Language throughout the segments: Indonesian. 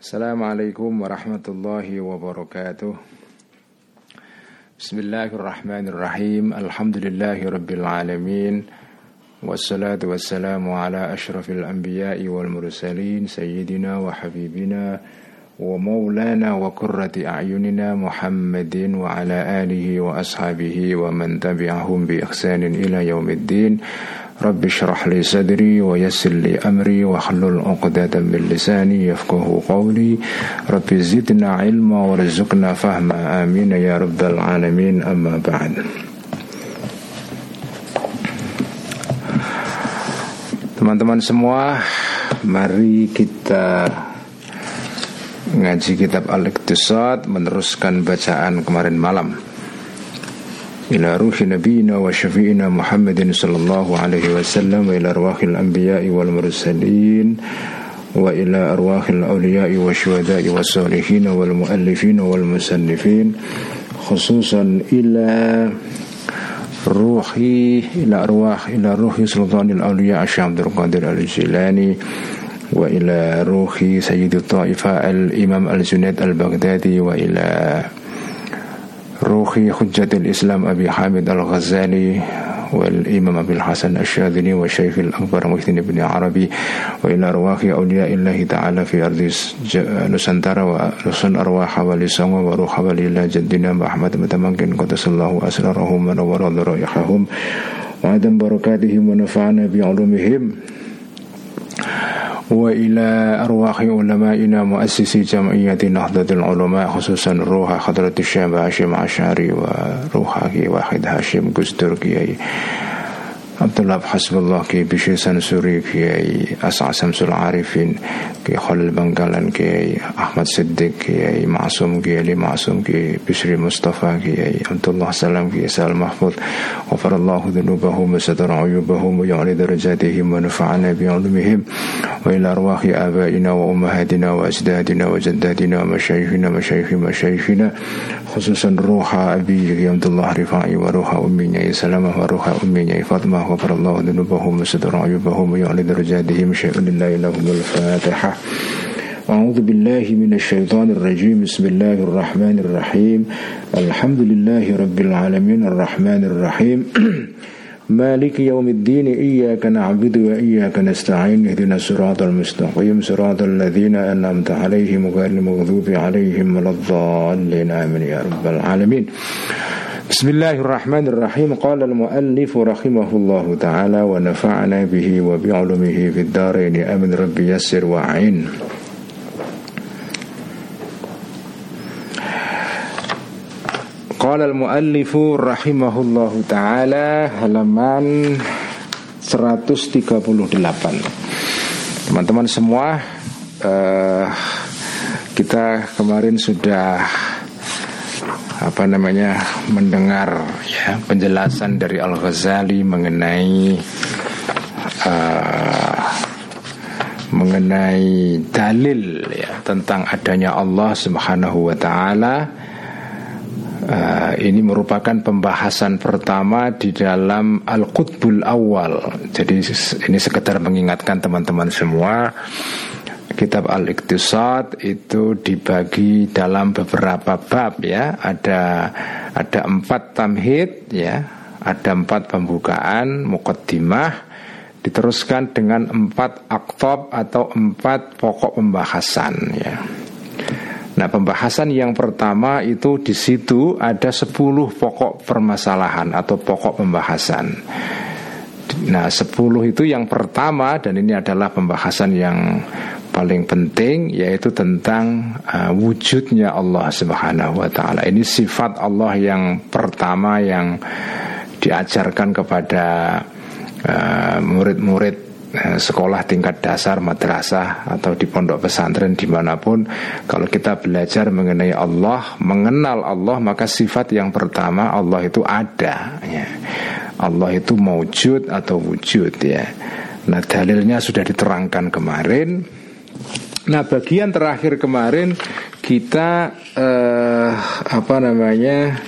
السلام عليكم ورحمة الله وبركاته. بسم الله الرحمن الرحيم. الحمد لله رب العالمين والصلاة والسلام على أشرف الأنبياء والمرسلين سيدنا وحبيبنا ومولانا وقرة أعيننا محمد وعلى آله وأصحابه ومن تبعهم بإحسان إلى يوم الدين. رب اشرح لي صدري ويسر لي أمري واحلل عقدة من لساني يفقه قولي رب زدنا علما وارزقنا فهما آمين يا رب العالمين أما بعد Teman-teman semua, mari kita ngaji kitab Al-Iqtisad meneruskan bacaan kemarin malam. إلى روح نبينا وشفينا محمد صلى الله عليه وسلم وإلى أرواح الأنبياء والمرسلين وإلى أرواح الأولياء والشهداء والصالحين والمؤلفين والمسنفين خصوصا إلى روحي إلى أرواح إلى روح سلطان الأولياء الشيخ عبد القادر الجيلاني وإلى روح سيد الطائفة الإمام الجنيد البغدادي وإلى روحي حجة الإسلام أبي حامد الغزالي والإمام أبي الحسن الشاذلي والشيخ الأكبر محسن بن عربي وإلى أرواح أولياء الله تعالى في أرض نسنترا ورسل أرواح ولي سنغ وروح ولي جدنا محمد متمكن قدس الله أسرارهم ونور ضرائحهم وعدم بركاتهم ونفعنا بعلومهم. وإلى أرواح علمائنا مؤسسي جمعية نهضة العلماء خصوصا روح حضرة الشيخ هاشم عشاري وروح واحد هاشم قزدرقي عبد الله بحسب الله كي بشيسان سوري كي أسعى سمس العارفين كي خل بنغالان كي أحمد صدق كي معصوم كي علي معصوم كي بشري مصطفى كي عبد الله سلام كي سال محفوظ. غفر الله ذنوبهم وستر عيوبهم ويعلي درجاتهم ونفعنا بعلمهم. وإلى أرواح آبائنا وأمهاتنا وأجدادنا وجدادنا ومشايخنا مشايخ مشايخنا خصوصا روح أبي عبد الله رفاعي وروح أمي سلامة وروح أمي فاطمة غفر الله ذنوبهم وستر عيوبهم ويعلي درجاتهم شيء لله لهم الفاتحة. أعوذ بالله من الشيطان الرجيم. بسم الله الرحمن الرحيم. الحمد لله رب العالمين الرحمن الرحيم. مالك يوم الدين. إياك نعبد وإياك نستعين. اهدنا الصراط المستقيم. صراط الذين أنعمت عليهم غير المغضوب عليهم ولا الضالين. آمين يا رب العالمين. Bismillahirrahmanirrahim. Qala al-muallif rahimahullahu ta'ala Wa nafa'na bihi wa bi'ulumihi Fid daraini amin rabbi yassir wa'in Qala al-muallif rahimahullahu ta'ala Halaman 138 Teman-teman semua uh, Kita kemarin sudah apa namanya mendengar ya penjelasan dari Al Ghazali mengenai uh, mengenai dalil ya tentang adanya Allah Subhanahu wa taala uh, ini merupakan pembahasan pertama di dalam Al-Qutbul Awal. Jadi ini sekedar mengingatkan teman-teman semua kitab Al-Iqtisad itu dibagi dalam beberapa bab ya. Ada ada empat tamhid ya, ada empat pembukaan, mukaddimah, diteruskan dengan empat aktob atau empat pokok pembahasan ya. Nah pembahasan yang pertama itu di situ ada sepuluh pokok permasalahan atau pokok pembahasan. Nah sepuluh itu yang pertama dan ini adalah pembahasan yang paling penting yaitu tentang uh, wujudnya Allah Subhanahu wa taala. Ini sifat Allah yang pertama yang diajarkan kepada uh, murid-murid uh, sekolah tingkat dasar, madrasah atau di pondok pesantren di mana pun kalau kita belajar mengenai Allah, mengenal Allah maka sifat yang pertama Allah itu ada ya. Allah itu maujud atau wujud ya. Nah dalilnya sudah diterangkan kemarin Nah bagian terakhir kemarin kita eh, apa namanya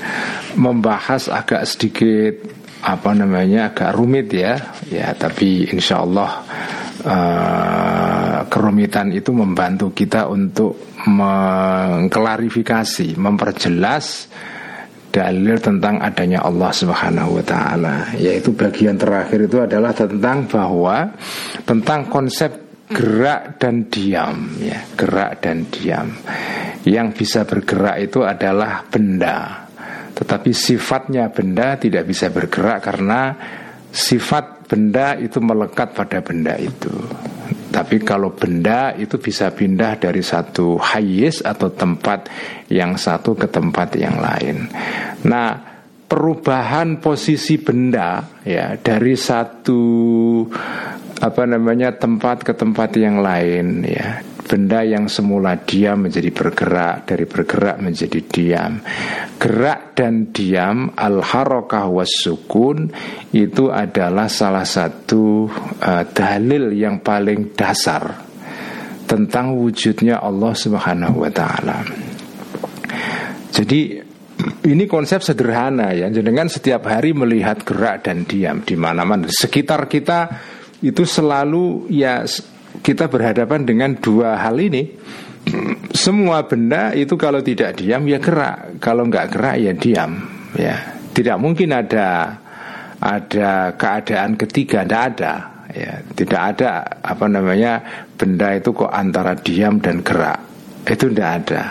membahas agak sedikit apa namanya agak rumit ya ya tapi insya Allah uh, permitan itu membantu kita untuk mengklarifikasi, memperjelas dalil tentang adanya Allah Subhanahu wa taala. Yaitu bagian terakhir itu adalah tentang bahwa tentang konsep gerak dan diam ya, gerak dan diam. Yang bisa bergerak itu adalah benda. Tetapi sifatnya benda tidak bisa bergerak karena sifat benda itu melekat pada benda itu. Tapi kalau benda itu bisa pindah dari satu hayis atau tempat yang satu ke tempat yang lain. Nah, perubahan posisi benda ya dari satu apa namanya tempat ke tempat yang lain ya benda yang semula diam menjadi bergerak dari bergerak menjadi diam gerak dan diam al harokah sukun itu adalah salah satu uh, dalil yang paling dasar tentang wujudnya Allah Subhanahu wa taala. Jadi ini konsep sederhana ya. Jangan setiap hari melihat gerak dan diam di mana-mana. Sekitar kita itu selalu ya kita berhadapan dengan dua hal ini. Semua benda itu kalau tidak diam ya gerak, kalau nggak gerak ya diam. Ya, tidak mungkin ada ada keadaan ketiga, tidak ada. Ya, tidak ada apa namanya benda itu kok antara diam dan gerak. Itu tidak ada.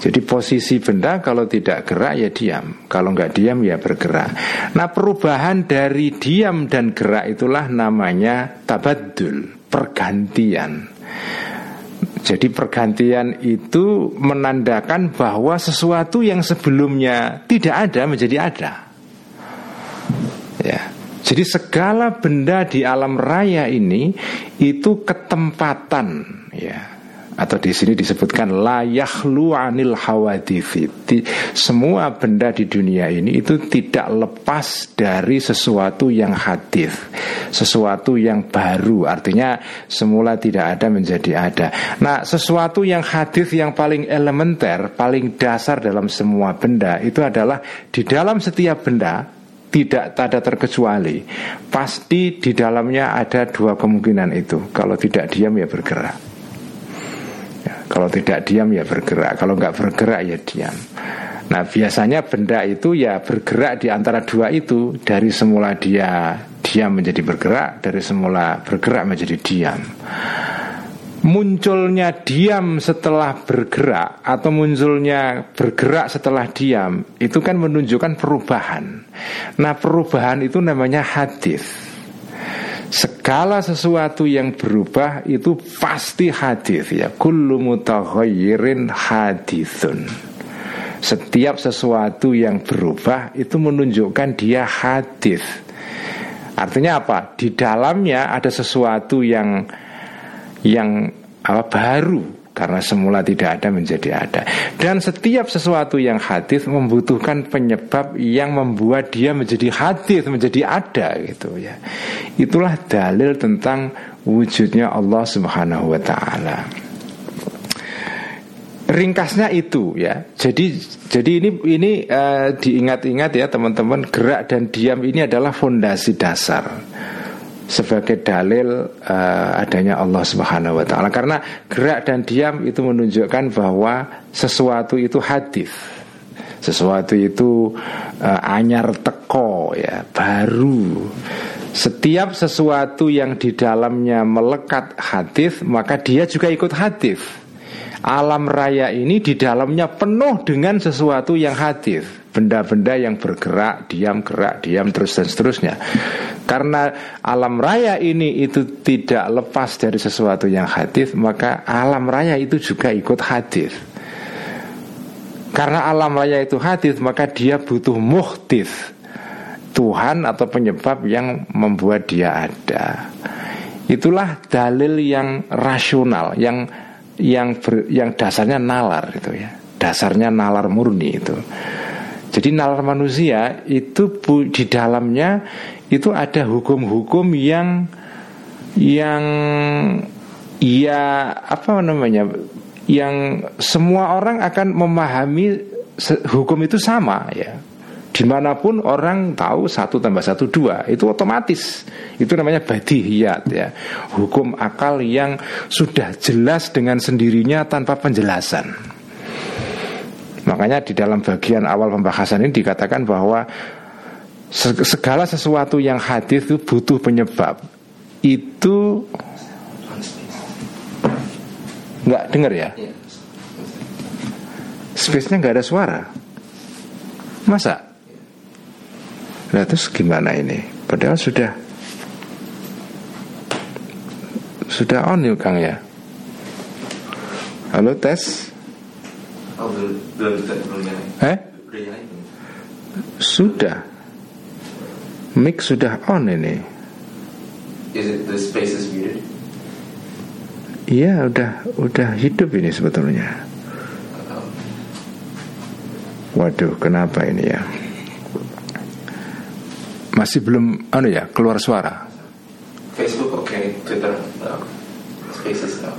Jadi posisi benda kalau tidak gerak ya diam Kalau nggak diam ya bergerak Nah perubahan dari diam dan gerak itulah namanya tabadul pergantian. Jadi pergantian itu menandakan bahwa sesuatu yang sebelumnya tidak ada menjadi ada. Ya. Jadi segala benda di alam raya ini itu ketempatan ya atau di sini disebutkan layahlu anil hawadithi. Semua benda di dunia ini itu tidak lepas dari sesuatu yang hadis, sesuatu yang baru. Artinya semula tidak ada menjadi ada. Nah, sesuatu yang hadis yang paling elementer, paling dasar dalam semua benda itu adalah di dalam setiap benda tidak ada terkecuali pasti di dalamnya ada dua kemungkinan itu kalau tidak diam ya bergerak kalau tidak diam ya bergerak, kalau nggak bergerak ya diam. Nah biasanya benda itu ya bergerak di antara dua itu. Dari semula dia diam menjadi bergerak Dari semula bergerak menjadi diam. Munculnya diam setelah bergerak Atau munculnya bergerak setelah diam Itu kan menunjukkan perubahan. Nah perubahan itu namanya hadis Segala sesuatu yang berubah itu pasti hadis ya. Kullu mutaghayyirin hadithun. Setiap sesuatu yang berubah itu menunjukkan dia hadis. Artinya apa? Di dalamnya ada sesuatu yang yang apa baru karena semula tidak ada menjadi ada. Dan setiap sesuatu yang hadis membutuhkan penyebab yang membuat dia menjadi hadis menjadi ada gitu ya. Itulah dalil tentang wujudnya Allah Subhanahu wa taala. Ringkasnya itu ya. Jadi jadi ini ini uh, diingat-ingat ya teman-teman gerak dan diam ini adalah fondasi dasar sebagai dalil uh, adanya Allah Subhanahu wa taala. Karena gerak dan diam itu menunjukkan bahwa sesuatu itu hadis. Sesuatu itu uh, anyar teko ya baru. Setiap sesuatu yang di dalamnya melekat hadis maka dia juga ikut hadis. Alam raya ini di dalamnya penuh dengan sesuatu yang hadis benda-benda yang bergerak, diam, gerak, diam, terus dan seterusnya. Karena alam raya ini itu tidak lepas dari sesuatu yang hadis, maka alam raya itu juga ikut hadis. Karena alam raya itu hadis, maka dia butuh muhtis. Tuhan atau penyebab yang membuat dia ada. Itulah dalil yang rasional, yang yang ber, yang dasarnya nalar itu ya. Dasarnya nalar murni itu. Jadi nalar manusia itu di dalamnya itu ada hukum-hukum yang yang ya apa namanya yang semua orang akan memahami hukum itu sama ya. Di mana pun orang tahu satu tambah satu dua itu otomatis. Itu namanya badihiyat ya. Hukum akal yang sudah jelas dengan sendirinya tanpa penjelasan. Makanya di dalam bagian awal pembahasan ini dikatakan bahwa segala sesuatu yang hadir itu butuh penyebab. Itu nggak dengar ya? Space-nya nggak ada suara. Masa? Nah terus gimana ini? Padahal sudah Sudah on yuk Kang ya Halo tes Oh belum belum belum Eh? Sudah Mic sudah on ini Is it the space is muted? Iya udah udah hidup ini sebetulnya Waduh kenapa ini ya masih belum anu ya keluar suara. Facebook oke, okay. Twitter no. Spaces no.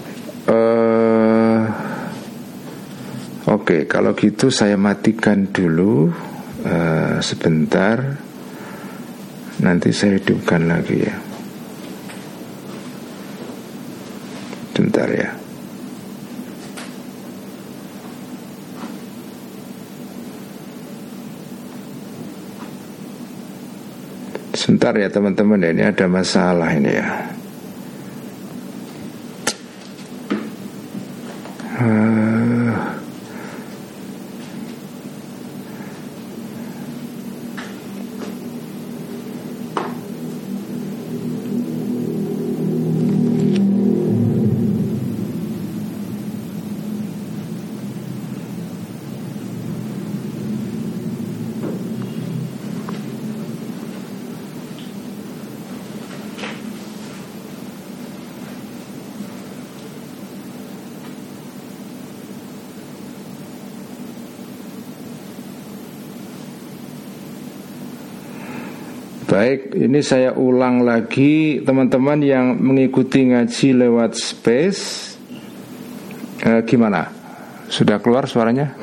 Uh, Oke, kalau gitu saya matikan dulu uh, sebentar. Nanti saya hidupkan lagi ya. Sebentar ya. Sebentar ya teman-teman ini ada masalah ini ya. Uh, Baik, ini saya ulang lagi teman-teman yang mengikuti ngaji lewat space. Eh, gimana? Sudah keluar suaranya?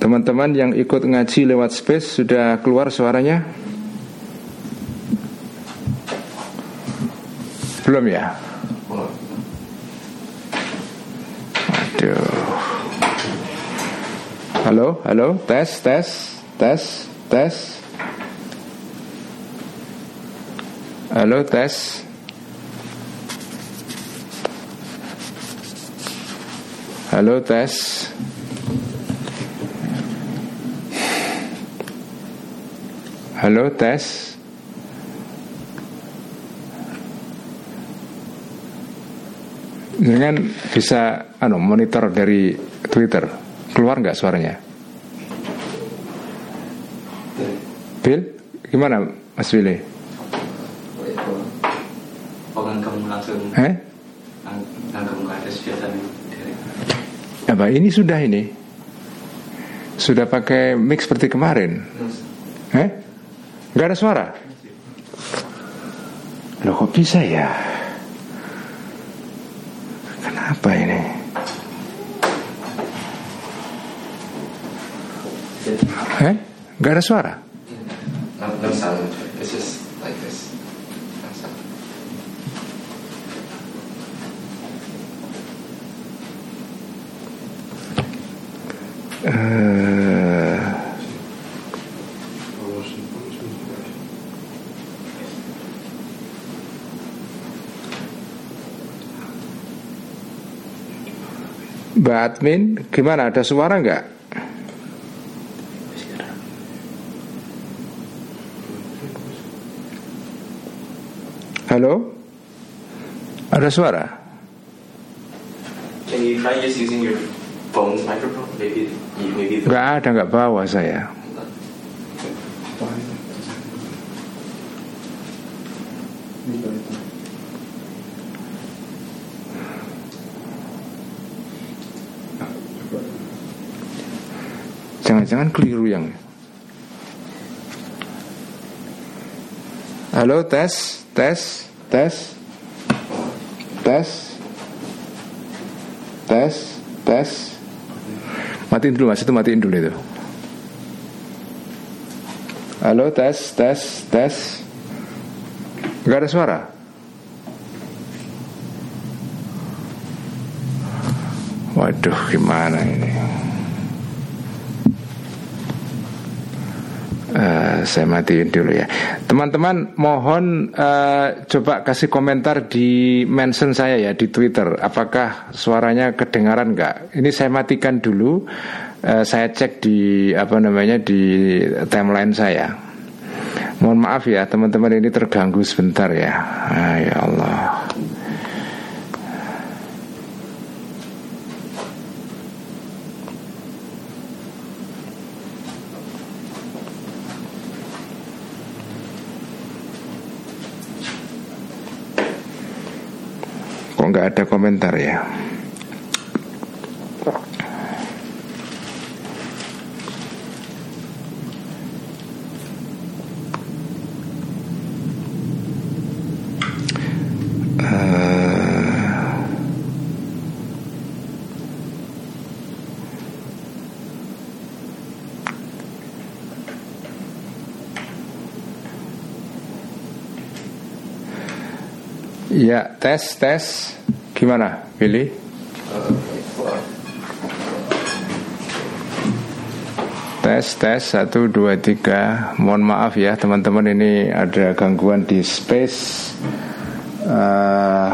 Teman-teman yang ikut ngaji lewat space sudah keluar suaranya? Belum ya? Halo, halo, tes, tes, tes, tes. Halo, tes. Halo, tes. Halo, tes. Dengan bisa anu monitor dari Twitter. Keluar nggak suaranya? Bill, gimana Mas Willy? kamu langsung Eh? ada Apa ini sudah ini? Sudah pakai mix seperti kemarin? Eh? Gak ada suara? Loh kok bisa ya? Kenapa ini? Eh? Gak ada suara? No, sound. It's just like this. No sound. Uh, Mbak Admin, gimana? Ada suara nggak? Halo? Ada suara? Can you try just using your phone's microphone? Maybe, maybe the... Gak ada, gak bawa saya. Jangan-jangan keliru yang Halo tes, tes, tes. Tes tes tes. Matiin dulu mas itu matiin dulu itu. Halo tes tes tes. Nggak ada suara? Waduh gimana ini Uh, saya matiin dulu ya. Teman-teman mohon uh, coba kasih komentar di mention saya ya di Twitter. Apakah suaranya kedengaran nggak? Ini saya matikan dulu. Uh, Saya cek di apa namanya di timeline saya. Mohon maaf ya teman-teman ini terganggu sebentar ya. Ah, Ya Allah kok nggak ada komentar ya Eh, Ya, tes, tes. Gimana, Billy? Tes, tes, satu, dua, tiga Mohon maaf ya teman-teman ini ada gangguan di space Eh,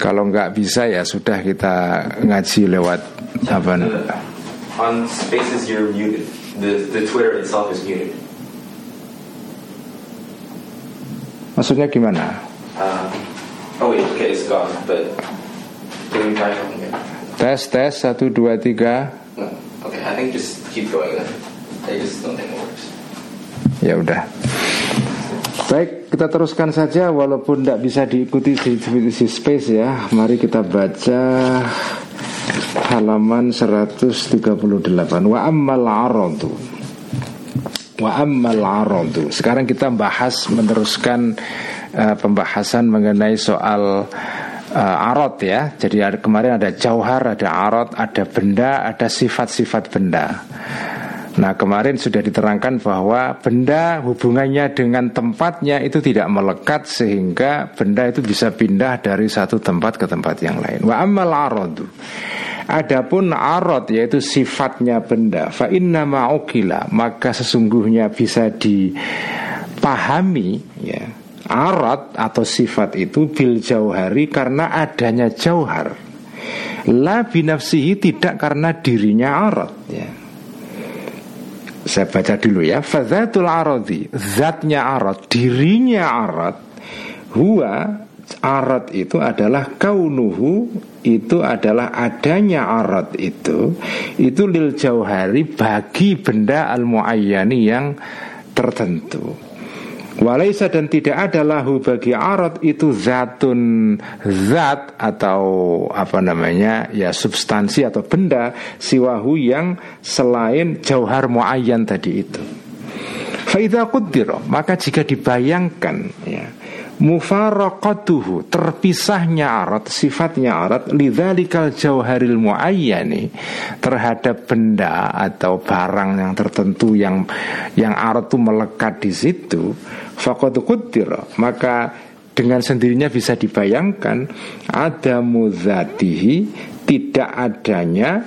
Kalau nggak bisa ya sudah kita ngaji lewat apa on Spaces, you're muted. The the Twitter itself is muted. Maksudnya gimana? Um, oh wait, okay, it's gone. But? Tes, tes, satu, dua, tiga No. Okay, I think just keep going then. I just don't think it works. Ya udah. Baik, kita teruskan saja walaupun tidak bisa diikuti di divisi space ya. Mari kita baca halaman 138. Wa ammal aradu. Wa ammal aradu. Sekarang kita bahas meneruskan eh, pembahasan mengenai soal eh, arot ya. Jadi ada, kemarin ada jauhar, ada arot, ada benda, ada sifat-sifat benda. Nah kemarin sudah diterangkan bahwa benda hubungannya dengan tempatnya itu tidak melekat sehingga benda itu bisa pindah dari satu tempat ke tempat yang lain. Wa ammal aradu. Adapun arad yaitu sifatnya benda fa inna ma'ukila maka sesungguhnya bisa dipahami ya arad atau sifat itu bil jauhari karena adanya jauhar. La binafsihi tidak karena dirinya arad ya. Saya baca dulu ya. Fadzatul aradi Zatnya arad Dirinya arad Huwa Arad itu adalah kaunuhu Itu adalah adanya arad itu Itu lil jauhari Bagi benda al-muayyani yang tertentu Walaisa dan tidak ada lahu bagi arad itu zatun zat atau apa namanya ya substansi atau benda siwahu yang selain jauhar muayyan tadi itu. Faida kudiro maka jika dibayangkan ya mufaraqatuhu terpisahnya arat sifatnya arat lidzalikal jauharil muayyani terhadap benda atau barang yang tertentu yang yang arat itu melekat di situ maka dengan sendirinya bisa dibayangkan ada muzatihi tidak adanya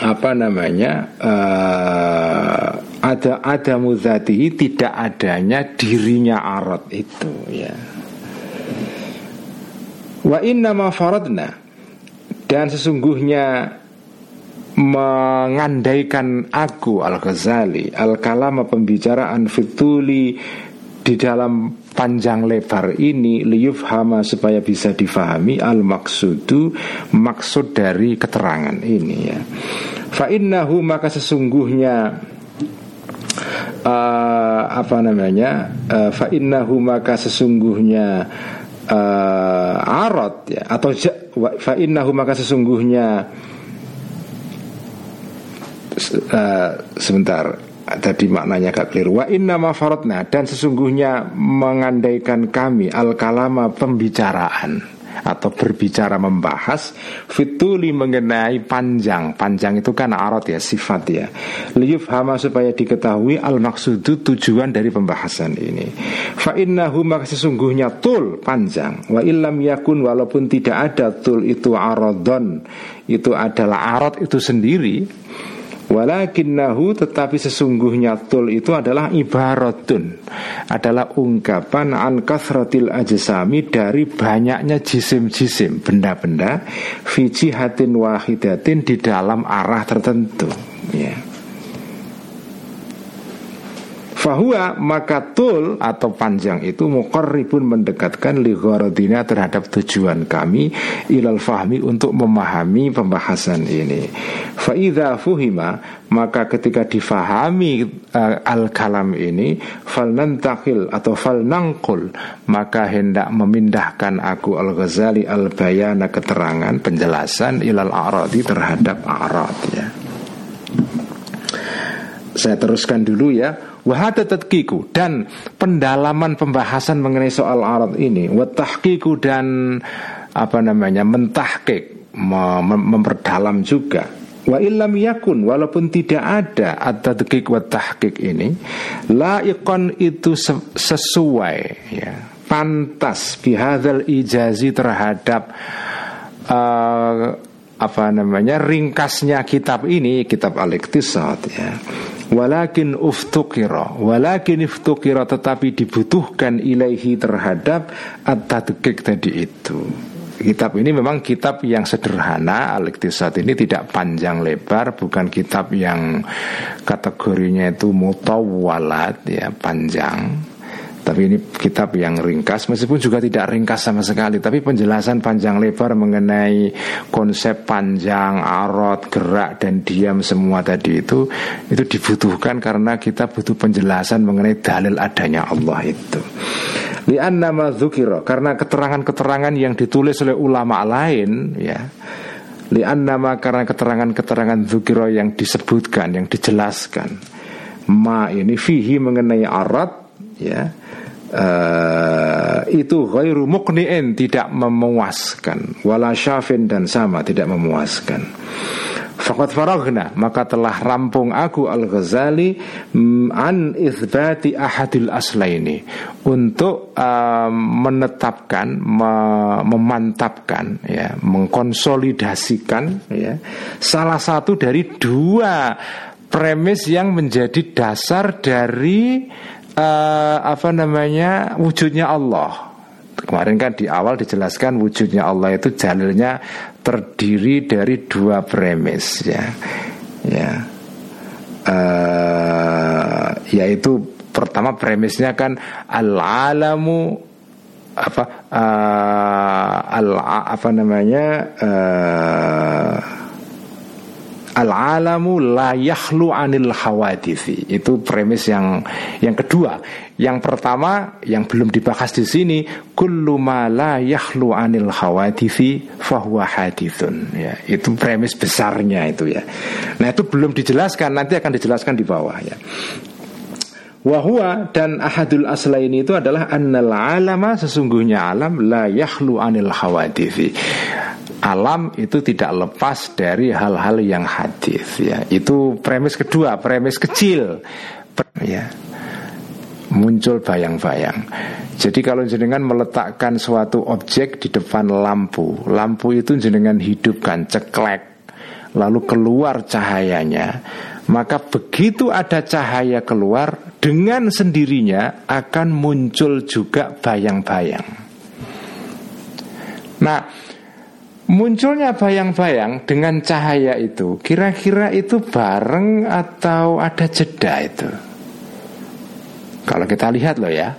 apa namanya eh, ada ada muzatihi tidak adanya dirinya arat itu ya. Wa inna ma faradna. Dan sesungguhnya mengandaikan aku al Ghazali al kalama pembicaraan fituli di dalam panjang lebar ini liyufhama supaya bisa difahami al maksudu maksud dari keterangan ini ya. Fa innahu maka sesungguhnya uh, apa namanya uh, fa innahu maka sesungguhnya uh, arad ya atau fa innahu maka sesungguhnya uh, sebentar tadi maknanya agak keliru. Wa inna ma faradna dan sesungguhnya mengandaikan kami al kalama pembicaraan atau berbicara membahas fituli mengenai panjang. Panjang itu kan arot ya sifat ya. Liuf hama supaya diketahui al maksudu tujuan dari pembahasan ini. Fa innahu maka sesungguhnya tul panjang. Wa illam yakun walaupun tidak ada tul itu arodon itu adalah arot itu sendiri Walakinnahu tetapi sesungguhnya tul itu adalah ibaratun. Adalah ungkapan an kathratil ajsami dari banyaknya jisim-jisim Benda-benda Fijihatin wahidatin di dalam arah tertentu. Ya Fahuwa maka tul atau panjang itu muqarribun mendekatkan lighorodina terhadap tujuan kami ilal fahmi untuk memahami pembahasan ini. Faidha fuhima maka ketika difahami uh, al-kalam ini fal nantakil atau fal nangkul maka hendak memindahkan aku al-ghazali al-bayana keterangan penjelasan ilal a'radi terhadap a'rad ya. Saya teruskan dulu ya Tadkiku dan pendalaman pembahasan mengenai soal arat ini. Watahkiku dan apa namanya mentahkik memperdalam juga. Wa illam yakun walaupun tidak ada at-tadqiq wa tahqiq ini la ikon itu sesuai ya. Pantas bihadzal ijazi terhadap uh, apa namanya ringkasnya kitab ini kitab al-iktisad ya Walakin uftukira. Walakin uftukira tetapi dibutuhkan ilaihi terhadap At-tadqiq tadi itu. Kitab ini memang kitab yang sederhana al ini tidak panjang lebar Bukan kitab yang kategorinya itu mutawalat ya panjang tapi ini kitab yang ringkas Meskipun juga tidak ringkas sama sekali. Tapi penjelasan panjang lebar mengenai Konsep panjang, arot, gerak dan diam semua tadi itu Itu dibutuhkan karena kita butuh penjelasan mengenai dalil adanya Allah itu. Lian nama dzukira Karena keterangan-keterangan yang ditulis oleh ulama lain ya. Lian nama karena keterangan-keterangan dzukira yang disebutkan, yang dijelaskan. Ma ini fihi mengenai arat ya. Uh, itu ghairu muqni'in tidak memuaskan. Wala syafin dan sama tidak memuaskan. Fakat faragna Maka telah rampung aku Al-Ghazali mm, An ithbati ahadil aslaini. Untuk uh, menetapkan me Memantapkan ya, Mengkonsolidasikan ya, Salah satu dari dua Premis yang menjadi dasar dari uh, apa namanya wujudnya Allah. Kemarin kan di awal dijelaskan wujudnya Allah itu jalilnya terdiri dari dua premis ya, ya, uh, yaitu pertama premisnya kan al alamu apa uh, al apa namanya uh, Al-alamu la yakhlu anil hawadithi Itu premis yang yang kedua. Yang pertama yang belum dibahas di sini, kullu ma la yakhlu anil hawadithi fahuwa hadithun. Ya, itu premis besarnya itu ya. Nah, itu belum dijelaskan, nanti akan dijelaskan di bawah ya. Wahua dan ahadul aslaini itu adalah annal alama sesungguhnya alam la yakhlu anil hawadithi. Alam itu tidak lepas dari hal-hal yang hadis ya. Itu premis kedua premis kecil. Ya. Muncul bayang-bayang. Jadi kalau jenengan meletakkan suatu objek di depan lampu lampu itu jenengan hidupkan ceklek lalu keluar cahayanya maka begitu ada cahaya keluar dengan sendirinya akan muncul juga bayang-bayang. Nah Munculnya bayang-bayang dengan cahaya itu Kira-kira itu bareng atau ada jeda itu? Kalau kita lihat loh ya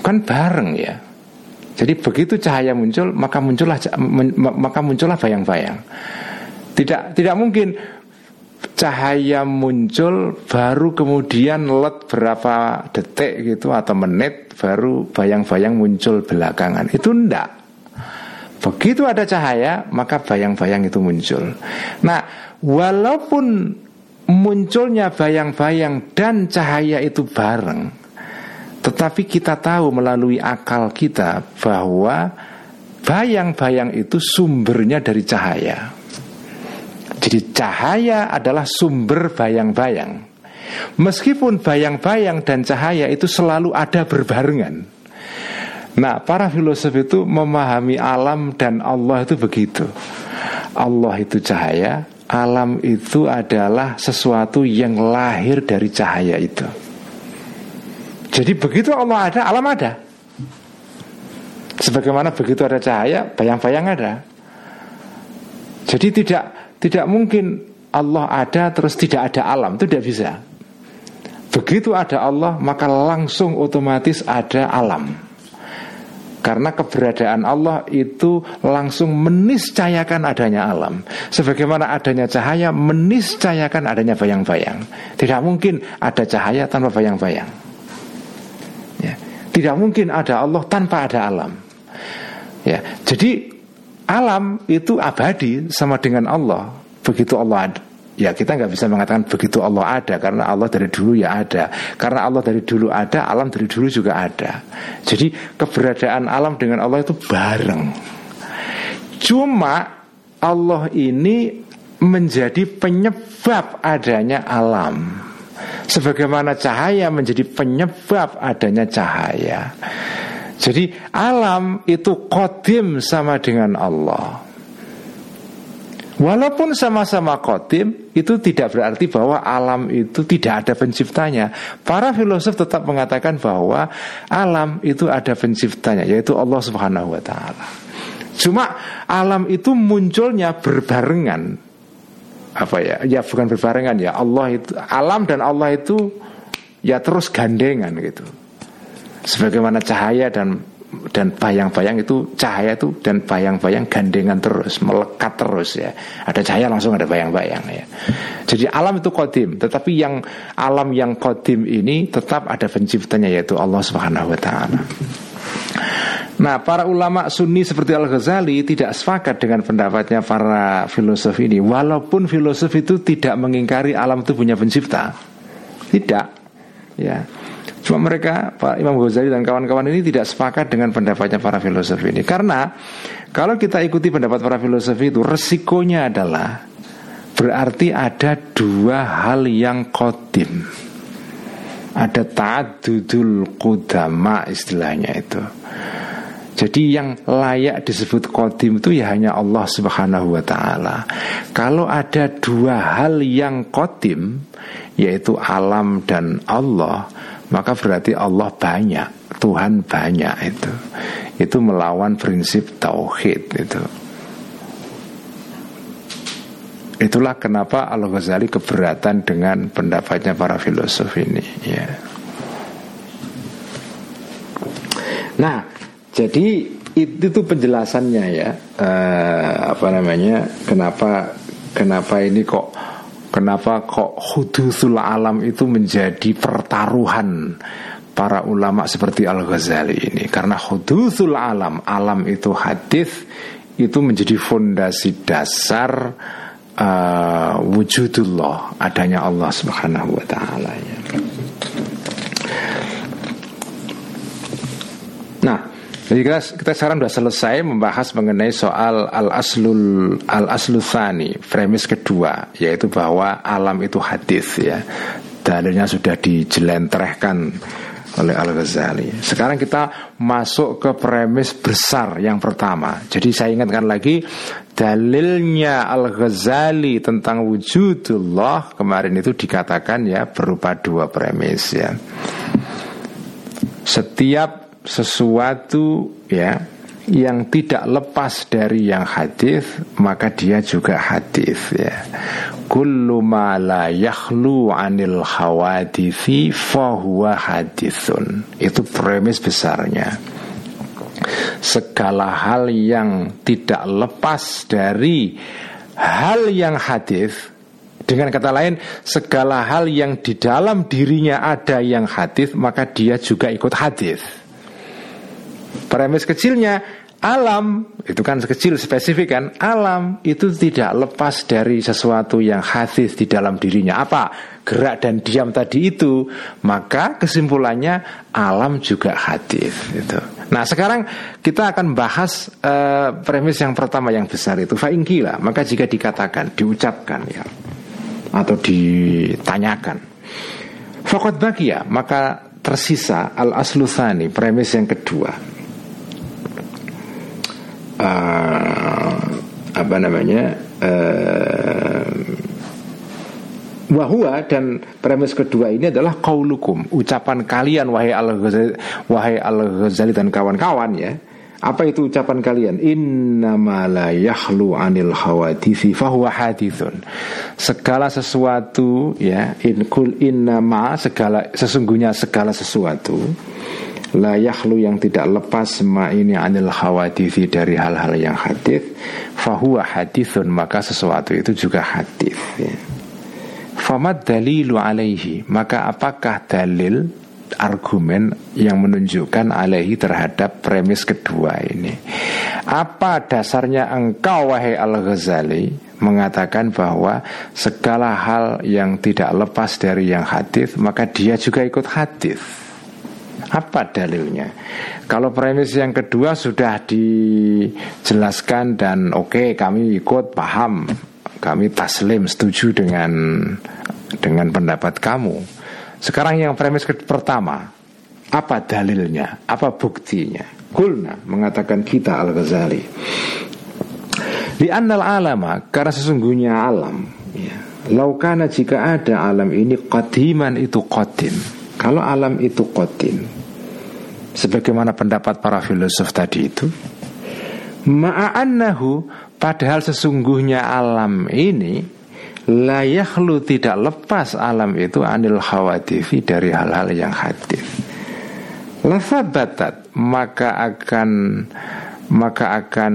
Kan bareng ya. Jadi begitu cahaya muncul Maka muncullah maka muncullah bayang-bayang. Tidak tidak mungkin cahaya muncul baru kemudian let berapa detik gitu atau menit baru bayang-bayang muncul belakangan itu ndak Begitu ada cahaya, maka bayang-bayang itu muncul. Nah, walaupun munculnya bayang-bayang dan cahaya itu bareng, tetapi kita tahu melalui akal kita bahwa bayang-bayang itu sumbernya dari cahaya. Jadi cahaya adalah sumber bayang-bayang. Meskipun bayang-bayang dan cahaya itu selalu ada berbarengan. Nah, para filosof itu memahami alam dan Allah itu begitu. Allah itu cahaya, alam itu adalah sesuatu yang lahir dari cahaya itu. Jadi begitu Allah ada, alam ada. Sebagaimana begitu ada cahaya, bayang-bayang ada. Jadi tidak tidak mungkin Allah ada terus tidak ada alam, itu tidak bisa. Begitu ada Allah, maka langsung otomatis ada alam. Karena keberadaan Allah itu langsung meniscayakan adanya alam Sebagaimana adanya cahaya meniscayakan adanya bayang-bayang Tidak mungkin ada cahaya tanpa bayang-bayang ya. Tidak mungkin ada Allah tanpa ada alam ya. Jadi alam itu abadi sama dengan Allah Begitu Allah ada Ya kita nggak bisa mengatakan begitu Allah ada karena Allah dari dulu ya ada. Karena Allah dari dulu ada, alam dari dulu juga ada. Jadi keberadaan alam dengan Allah itu bareng. Cuma Allah ini menjadi penyebab adanya alam. Sebagaimana cahaya menjadi penyebab adanya cahaya. Jadi alam itu kodim sama dengan Allah. Walaupun sama-sama kotim Itu tidak berarti bahwa alam itu tidak ada penciptanya. Para filosof tetap mengatakan bahwa Alam itu ada penciptanya Yaitu Allah subhanahu wa ta'ala. Cuma alam itu munculnya berbarengan. Apa ya? Ya bukan berbarengan ya. Allah itu Alam dan Allah itu Ya terus gandengan gitu Sebagaimana cahaya dan dan bayang-bayang itu cahaya itu dan bayang-bayang gandengan terus melekat terus ya. Ada cahaya langsung ada bayang-bayang ya. Jadi alam itu kodim tetapi yang alam yang kodim ini tetap ada penciptanya yaitu Allah subhanahu wa taala. Nah, para ulama Sunni seperti Al Ghazali tidak sepakat dengan pendapatnya para filosof ini, walaupun filosof itu tidak mengingkari alam itu punya pencipta, tidak, ya. Cuma mereka Pak Imam Ghazali dan kawan-kawan ini tidak sepakat dengan pendapatnya para filosof ini. Karena kalau kita ikuti pendapat para filosof itu Resikonya adalah Berarti ada dua hal yang kodim. Ada ta'adudul kudama istilahnya itu. Jadi yang layak disebut kodim itu ya hanya Allah subhanahu wa ta'ala. Kalau ada dua hal yang kodim Yaitu alam dan Allah maka berarti Allah banyak, Tuhan banyak itu. Itu melawan prinsip tauhid itu. Itulah kenapa Al-Ghazali keberatan dengan pendapatnya para filosof ini ya. Nah, jadi itu tuh penjelasannya ya uh, apa namanya kenapa kenapa ini kok Kenapa kok hudusul alam itu menjadi pertaruhan para ulama seperti Al-Ghazali ini Karena hudusul alam, alam itu hadis Itu menjadi fondasi dasar uh, wujudullah Adanya Allah subhanahu wa ta'ala ya. Jadi kita, kita sekarang sudah selesai membahas mengenai soal al aslul al asluthani premis kedua yaitu bahwa alam itu hadis ya dalilnya sudah dijelentrehkan oleh Al Ghazali. Sekarang kita masuk ke premis besar yang pertama. Jadi saya ingatkan lagi dalilnya Al Ghazali tentang wujudullah kemarin itu dikatakan ya berupa dua premis ya. Setiap sesuatu ya yang tidak lepas dari yang hadis maka dia juga hadis ya. Kullu ma la yakhlu anil hawadithi fahuwa hadithun itu premis besarnya. Segala hal yang tidak lepas dari hal yang hadis dengan kata lain, segala hal yang di dalam dirinya ada yang hadis, maka dia juga ikut hadis. Premis kecilnya Alam itu kan kecil spesifik kan Alam itu tidak lepas dari sesuatu yang hadis di dalam dirinya. Apa? Gerak dan diam tadi itu. Maka kesimpulannya alam juga hadis itu. Nah sekarang kita akan bahas uh, premis yang pertama yang besar itu Fa'ingkila Maka jika dikatakan, diucapkan ya Atau ditanyakan. Fakot bagia Maka tersisa al-asluthani Premis yang kedua uh, apa namanya uh, wahwa dan premis kedua ini adalah kaulukum ucapan kalian wahai al ghazali wahai al ghazali dan kawan-kawan ya apa itu ucapan kalian? La yahlu anil hawadithi fahuwa hadithun. Segala sesuatu ya, in kul innama segala sesungguhnya segala sesuatu la yahlu yang tidak lepas ma ini anil khawatifi dari hal-hal yang hadith. Fahuwa hadithun maka sesuatu itu juga hadith ya. famad dalilu alaihi maka apakah dalil argumen yang menunjukkan alaihi terhadap premis kedua ini? Apa dasarnya engkau wahai al-Ghazali mengatakan bahwa segala hal yang tidak lepas dari yang hadith maka dia juga ikut hadith apa dalilnya? Kalau premis yang kedua sudah dijelaskan dan oke okay, kami ikut paham, kami taslim setuju dengan dengan pendapat kamu. Sekarang yang premis pertama, apa dalilnya? Apa buktinya? Kulna mengatakan kita Al Ghazali. Di annal alama karena sesungguhnya alam ya. Laukana jika ada alam ini qadiman itu qadim Kalau alam itu qadim sebagaimana pendapat para filosof tadi itu ma'annahu padahal sesungguhnya alam ini layahlu tidak lepas alam itu anil khawatifi dari hal-hal yang hadis. Lafabatat maka akan maka akan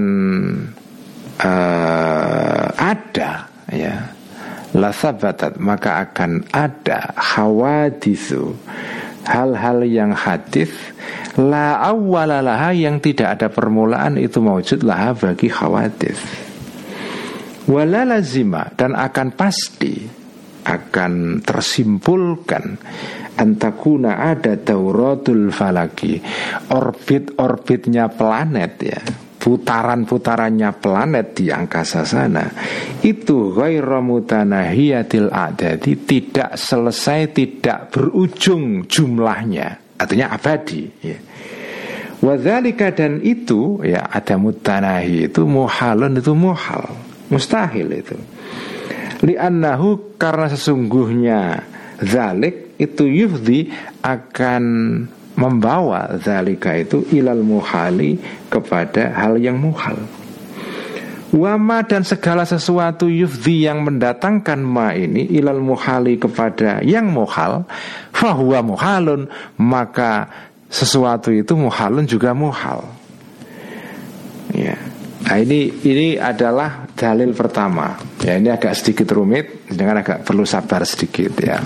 uh, ada ya lasabatat maka akan ada khawatisu hal-hal yang hadis. La awwalalaha yang tidak ada permulaan itu maujud laha bagi khawatir wala lazima dan akan pasti akan tersimpulkan antakuna ada dauratul falaki orbit-orbitnya planet ya putaran-putarannya planet di angkasa sana itu ghairamutanahiyatil adadi tidak selesai tidak berujung jumlahnya artinya abadi ya. Wadhalika dan itu ya ada mutanahi itu muhalun itu muhal mustahil itu li'annahu karena sesungguhnya zalik itu yufdi akan membawa zalika itu ilal muhali kepada hal yang muhal. Wama dan segala sesuatu yufdi yang mendatangkan ma ini ilal muhali kepada yang muhal fahuwa muhalun maka sesuatu itu muhalun juga muhal. Ya. Nah ini ini adalah dalil pertama. Ya ini agak sedikit rumit, dengan agak perlu sabar sedikit ya.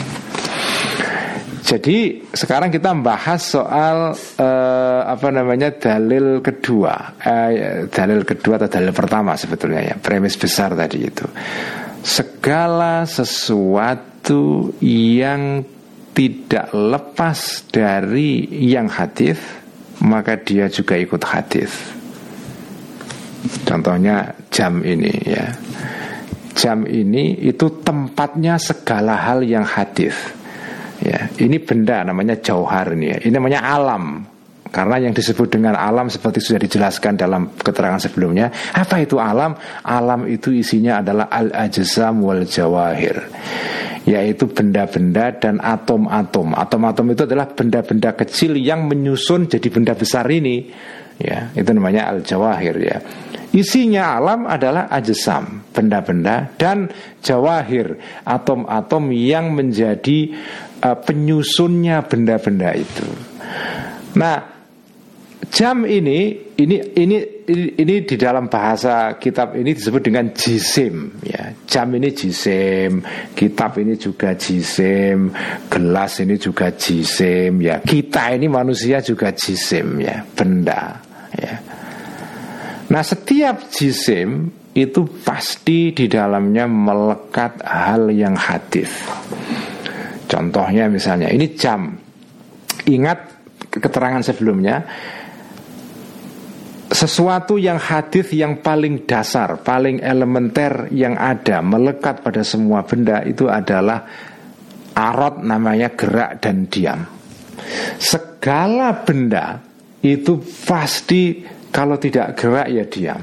Jadi sekarang kita membahas soal uh, apa namanya dalil kedua, uh, dalil kedua atau dalil pertama sebetulnya ya, premis besar tadi itu. Segala sesuatu yang tidak lepas dari yang hadis, maka dia juga ikut hadis. Contohnya jam ini ya. Jam ini itu tempatnya segala hal yang hadis Ya, ini benda namanya jauhar ini ya. Ini namanya alam. Karena yang disebut dengan alam seperti sudah dijelaskan dalam keterangan sebelumnya, apa itu alam? Alam itu isinya adalah al-ajzam wal jawahir. Yaitu benda-benda dan atom-atom. Atom-atom itu adalah benda-benda kecil yang menyusun jadi benda besar ini. Ya, itu namanya al-jawahir ya. Isinya alam adalah ajsam, benda-benda dan jawahir, atom-atom yang menjadi uh, penyusunnya benda-benda itu. Nah, jam ini ini ini ini di dalam bahasa kitab ini disebut dengan jisim ya. Jam ini jisim, kitab ini juga jisim, gelas ini juga jisim ya. Kita ini manusia juga jisim ya, benda ya. Nah setiap jisim itu pasti di dalamnya melekat hal yang hadis. Contohnya misalnya ini jam. Ingat keterangan sebelumnya sesuatu yang hadis yang paling dasar, paling elementer yang ada melekat pada semua benda itu adalah arot namanya gerak dan diam. Segala benda itu pasti kalau tidak gerak ya diam.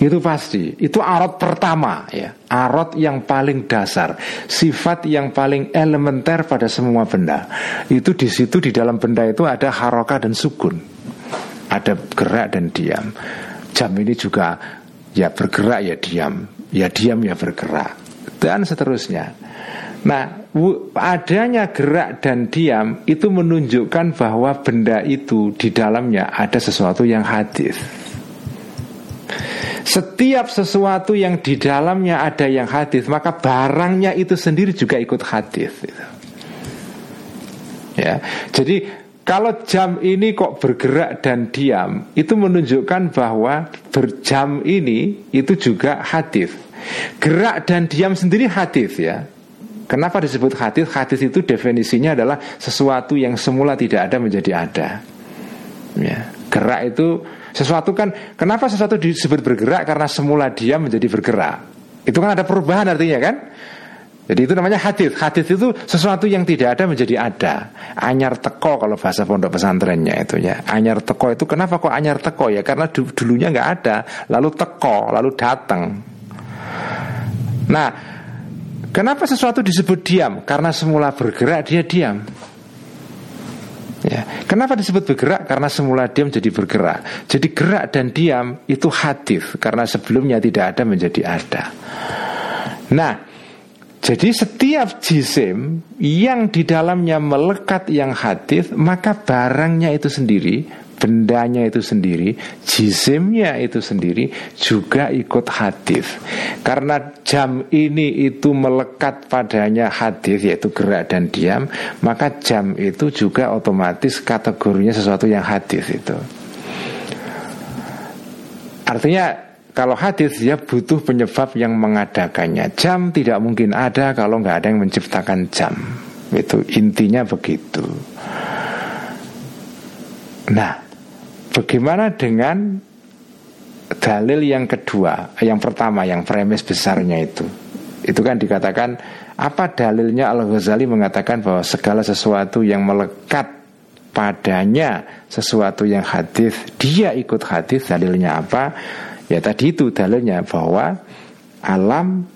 Itu pasti. Itu arot pertama ya. Arot yang paling dasar, sifat yang paling elementer pada semua benda. Itu di situ di dalam benda itu ada haroka dan sukun. Ada gerak dan diam. Jam ini juga ya bergerak ya diam, ya diam ya bergerak dan seterusnya. Nah, adanya gerak dan diam itu menunjukkan bahwa benda itu di dalamnya ada sesuatu yang hadis. Setiap sesuatu yang di dalamnya ada yang hadis, maka barangnya itu sendiri juga ikut hadis. Gitu. Ya, jadi kalau jam ini kok bergerak dan diam, itu menunjukkan bahwa berjam ini itu juga hadis. Gerak dan diam sendiri hadis ya. Kenapa disebut hadis? Hadis itu definisinya adalah sesuatu yang semula tidak ada menjadi ada. Ya, gerak itu sesuatu kan kenapa sesuatu disebut bergerak karena semula dia menjadi bergerak. Itu kan ada perubahan artinya kan? Jadi itu namanya hadis. Hadis itu sesuatu yang tidak ada menjadi ada. Anyar teko kalau bahasa pondok pesantrennya itu ya. Anyar teko itu kenapa kok anyar teko ya? Karena dulunya nggak ada, lalu teko, lalu datang. Nah, kenapa sesuatu disebut diam? Karena semula bergerak dia diam. Ya. Kenapa disebut bergerak? Karena semula diam jadi bergerak. Jadi gerak dan diam itu hadis karena sebelumnya tidak ada menjadi ada. Nah, jadi setiap jisim yang di dalamnya melekat yang hadis, maka barangnya itu sendiri bendanya itu sendiri, jisimnya itu sendiri juga ikut hadis. Karena jam ini itu melekat padanya hadis yaitu gerak dan diam, maka jam itu juga otomatis kategorinya sesuatu yang hadis itu. Artinya kalau hadis ya butuh penyebab yang mengadakannya. Jam tidak mungkin ada kalau nggak ada yang menciptakan jam. Itu intinya begitu. Nah, Bagaimana dengan dalil yang kedua, yang pertama, yang premis besarnya itu? Itu kan dikatakan apa dalilnya Al Ghazali mengatakan bahwa segala sesuatu yang melekat padanya sesuatu yang hadis dia ikut hadis dalilnya apa ya tadi itu dalilnya bahwa alam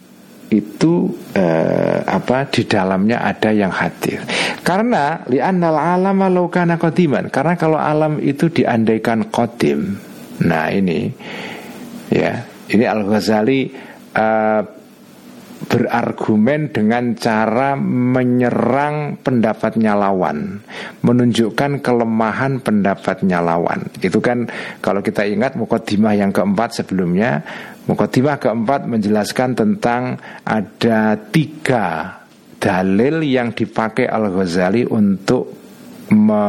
itu eh, apa di dalamnya ada yang hadir. Karena li'annal alam law kana qadiman. Karena kalau alam itu diandaikan qadim. Nah, ini ya, ini Al-Ghazali eh, berargumen dengan cara menyerang pendapatnya lawan, menunjukkan kelemahan pendapatnya lawan. Itu kan kalau kita ingat mukaddimah yang keempat sebelumnya, mukaddimah keempat menjelaskan tentang ada tiga dalil yang dipakai Al Ghazali untuk me,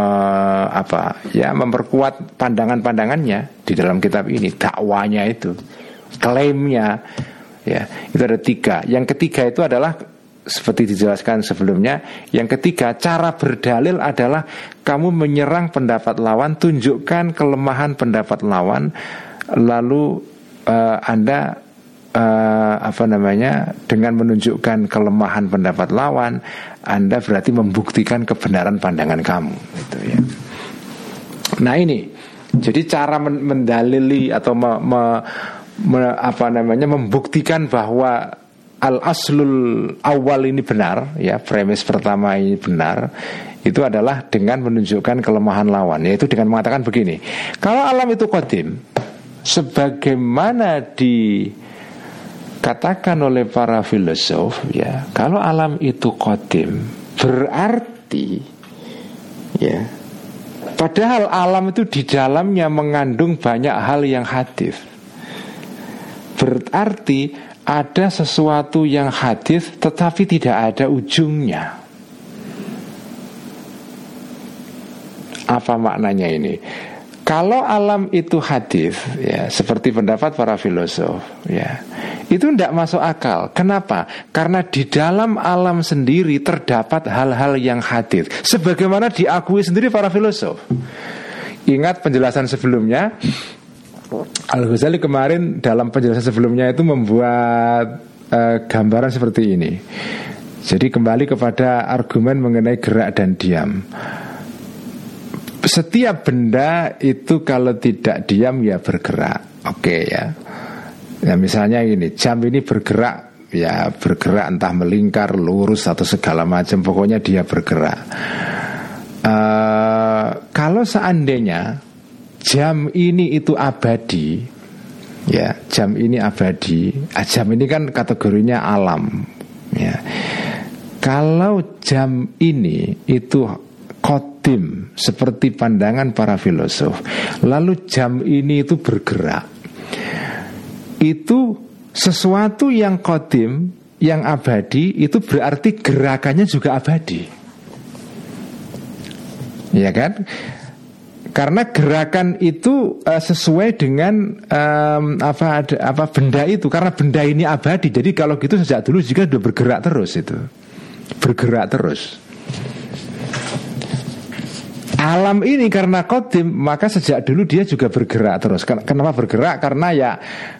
apa ya memperkuat pandangan-pandangannya di dalam kitab ini dakwanya itu klaimnya Ya, itu ada tiga. Yang ketiga itu adalah seperti dijelaskan sebelumnya. Yang ketiga, cara berdalil adalah kamu menyerang pendapat lawan, tunjukkan kelemahan pendapat lawan, lalu uh, anda uh, apa namanya dengan menunjukkan kelemahan pendapat lawan, anda berarti membuktikan kebenaran pandangan kamu. Itu ya. Nah ini, jadi cara mendalili atau me, me, me, apa namanya membuktikan bahwa al aslul awal ini benar ya premis pertama ini benar itu adalah dengan menunjukkan kelemahan lawan yaitu dengan mengatakan begini kalau alam itu kodim sebagaimana dikatakan oleh para filosof ya kalau alam itu kodim berarti ya padahal alam itu di dalamnya mengandung banyak hal yang hadis Berarti ada sesuatu yang hadis tetapi tidak ada ujungnya. Apa maknanya ini? Kalau alam itu hadis, ya seperti pendapat para filosof, ya itu tidak masuk akal. Kenapa? Karena di dalam alam sendiri terdapat hal-hal yang hadis, sebagaimana diakui sendiri para filosof. Ingat penjelasan sebelumnya, Al Ghazali kemarin dalam penjelasan sebelumnya itu membuat uh, gambaran seperti ini. Jadi kembali kepada argumen mengenai gerak dan diam setiap benda itu kalau tidak diam ya bergerak. Oke okay, ya. Ya misalnya ini jam ini bergerak ya bergerak entah melingkar lurus atau segala macam pokoknya dia bergerak. Uh, kalau seandainya jam ini itu abadi, ya jam ini abadi, ah, jam ini kan kategorinya alam, ya. Kalau jam ini itu kodim seperti pandangan para filosof. Lalu jam ini itu bergerak. Itu sesuatu yang kodim, yang abadi itu berarti gerakannya juga abadi. Ya kan? Karena gerakan itu uh, sesuai dengan um, apa ada, apa benda itu karena benda ini abadi. Jadi kalau gitu sejak dulu juga sudah bergerak terus itu. Bergerak terus alam ini karena kodim maka sejak dulu dia juga bergerak terus. Kenapa bergerak? Karena ya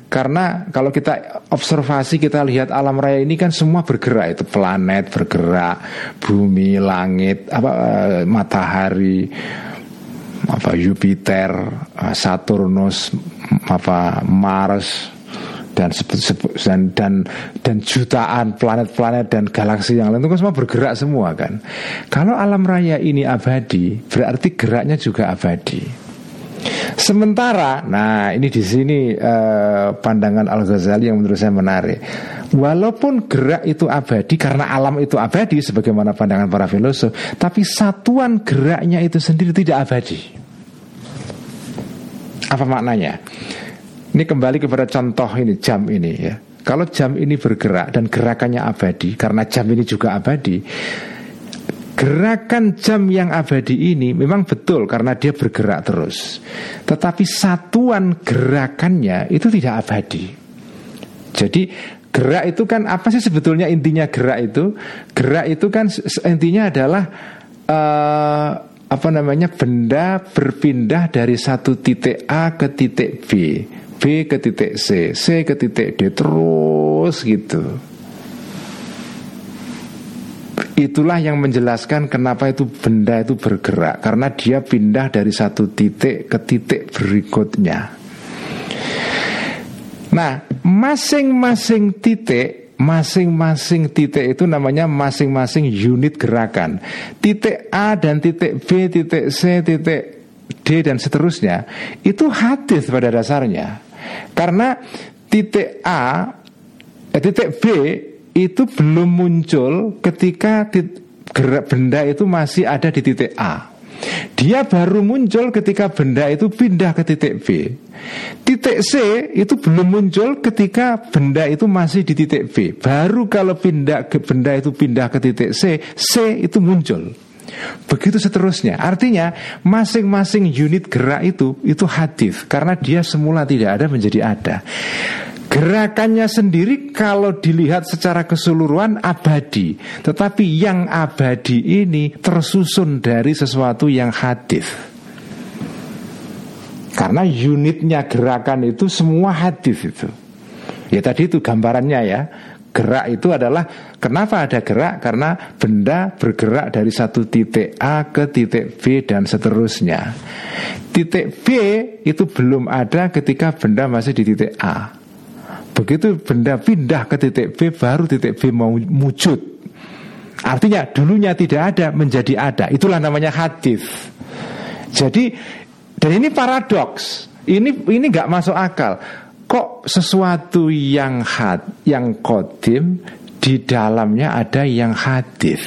karena kalau kita observasi kita lihat alam raya ini kan semua bergerak itu planet bergerak, bumi, langit, apa uh, matahari, apa Jupiter, uh, Saturnus, apa Mars, dan dan dan dan jutaan planet-planet dan galaksi yang lain itu kan semua bergerak semua kan. Kalau alam raya ini abadi, berarti geraknya juga abadi. Sementara, nah ini di sini eh, pandangan Al Ghazali yang menurut saya menarik. Walaupun gerak itu abadi karena alam itu abadi, sebagaimana pandangan para filosof, tapi satuan geraknya itu sendiri tidak abadi. Apa maknanya? Ini kembali kepada contoh ini jam ini ya. Kalau jam ini bergerak dan gerakannya abadi karena jam ini juga abadi. Gerakan jam yang abadi ini memang betul karena dia bergerak terus. Tetapi satuan gerakannya itu tidak abadi. Jadi gerak itu kan apa sih sebetulnya intinya gerak itu? Gerak itu kan intinya adalah uh, apa namanya benda berpindah dari satu titik A ke titik B B ke titik C, C ke titik D terus gitu. Itulah yang menjelaskan kenapa itu benda itu bergerak karena dia pindah dari satu titik ke titik berikutnya. Nah, masing-masing titik masing-masing titik itu namanya masing-masing unit gerakan. Titik A dan titik B, titik C, titik D dan seterusnya itu hadis pada dasarnya. Karena titik A, eh, titik B itu belum muncul ketika gerak benda itu masih ada di titik A. Dia baru muncul ketika benda itu pindah ke titik B. Titik C itu belum muncul ketika benda itu masih di titik B. Baru kalau pindah ke benda itu pindah ke titik C, C itu muncul. Begitu seterusnya. Artinya masing-masing unit gerak itu itu hadis karena dia semula tidak ada menjadi ada. Gerakannya sendiri kalau dilihat secara keseluruhan abadi, tetapi yang abadi ini tersusun dari sesuatu yang hadis. Karena unitnya gerakan itu semua hadis itu. Ya tadi itu gambarannya ya. Gerak itu adalah kenapa ada gerak? Karena benda bergerak dari satu titik A ke titik B dan seterusnya. Titik B itu belum ada ketika benda masih di titik A. Begitu benda pindah ke titik B baru titik B mau wujud. Artinya dulunya tidak ada menjadi ada. Itulah namanya hadis. Jadi dan ini paradoks. Ini ini nggak masuk akal kok sesuatu yang had, yang kodim di dalamnya ada yang hadis.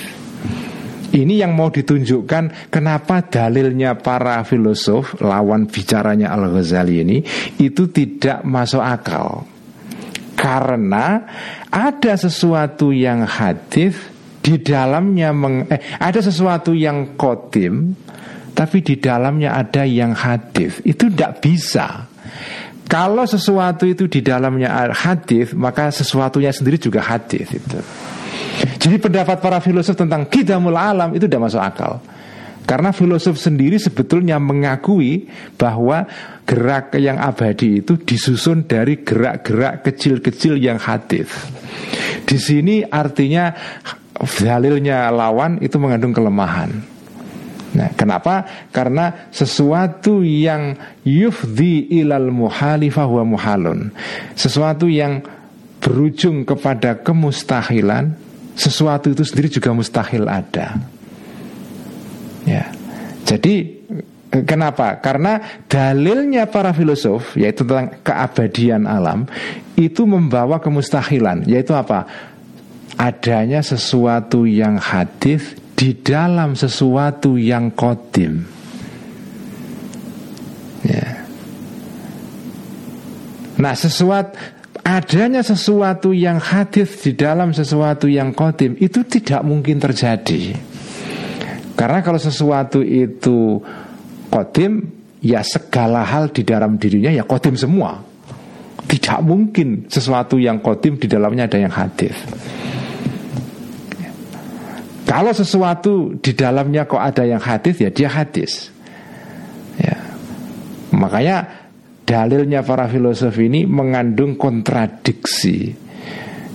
Ini yang mau ditunjukkan kenapa dalilnya para filosof lawan bicaranya Al Ghazali ini itu tidak masuk akal. Karena ada sesuatu yang hadis di dalamnya meng, eh, ada sesuatu yang kodim tapi di dalamnya ada yang hadis. Itu tidak bisa. Kalau sesuatu itu di dalamnya hadis, maka sesuatunya sendiri juga hadis itu. Jadi pendapat para filosof tentang kidamul alam itu tidak masuk akal. Karena filosof sendiri sebetulnya mengakui bahwa gerak yang abadi itu disusun dari gerak-gerak kecil-kecil yang hadis. Di sini artinya dalilnya lawan itu mengandung kelemahan. Nah, kenapa? Karena sesuatu yang yufdi ilal muhalifah wa muhalun. Sesuatu yang berujung kepada kemustahilan, sesuatu itu sendiri juga mustahil ada. Ya. Jadi kenapa? Karena dalilnya para filosof yaitu tentang keabadian alam itu membawa kemustahilan, yaitu apa? Adanya sesuatu yang hadis di dalam sesuatu yang kodim. Ya. Nah, sesuatu adanya sesuatu yang hadis di dalam sesuatu yang kodim itu tidak mungkin terjadi. Karena kalau sesuatu itu kodim, ya segala hal di dalam dirinya ya kodim semua. Tidak mungkin sesuatu yang kodim di dalamnya ada yang hadis. Kalau sesuatu di dalamnya kok ada yang hadis ya dia hadis. Ya. Makanya dalilnya para filosof ini mengandung kontradiksi.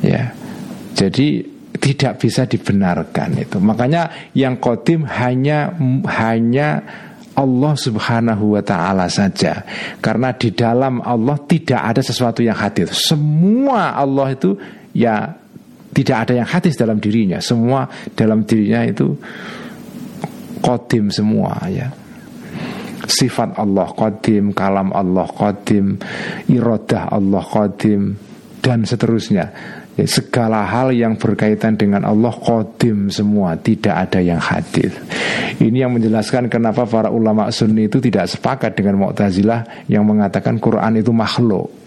Ya. Jadi tidak bisa dibenarkan itu. Makanya yang kodim hanya hanya Allah Subhanahu wa taala saja. Karena di dalam Allah tidak ada sesuatu yang hadir. Semua Allah itu ya tidak ada yang hadis dalam dirinya. Semua dalam dirinya itu kodim semua ya. Sifat Allah kodim, kalam Allah kodim, irodah Allah kodim, dan seterusnya Ya, segala hal yang berkaitan dengan Allah kodim semua Tidak ada yang hadir Ini yang menjelaskan kenapa para ulama sunni itu tidak sepakat dengan Mu'tazilah Yang mengatakan Quran itu makhluk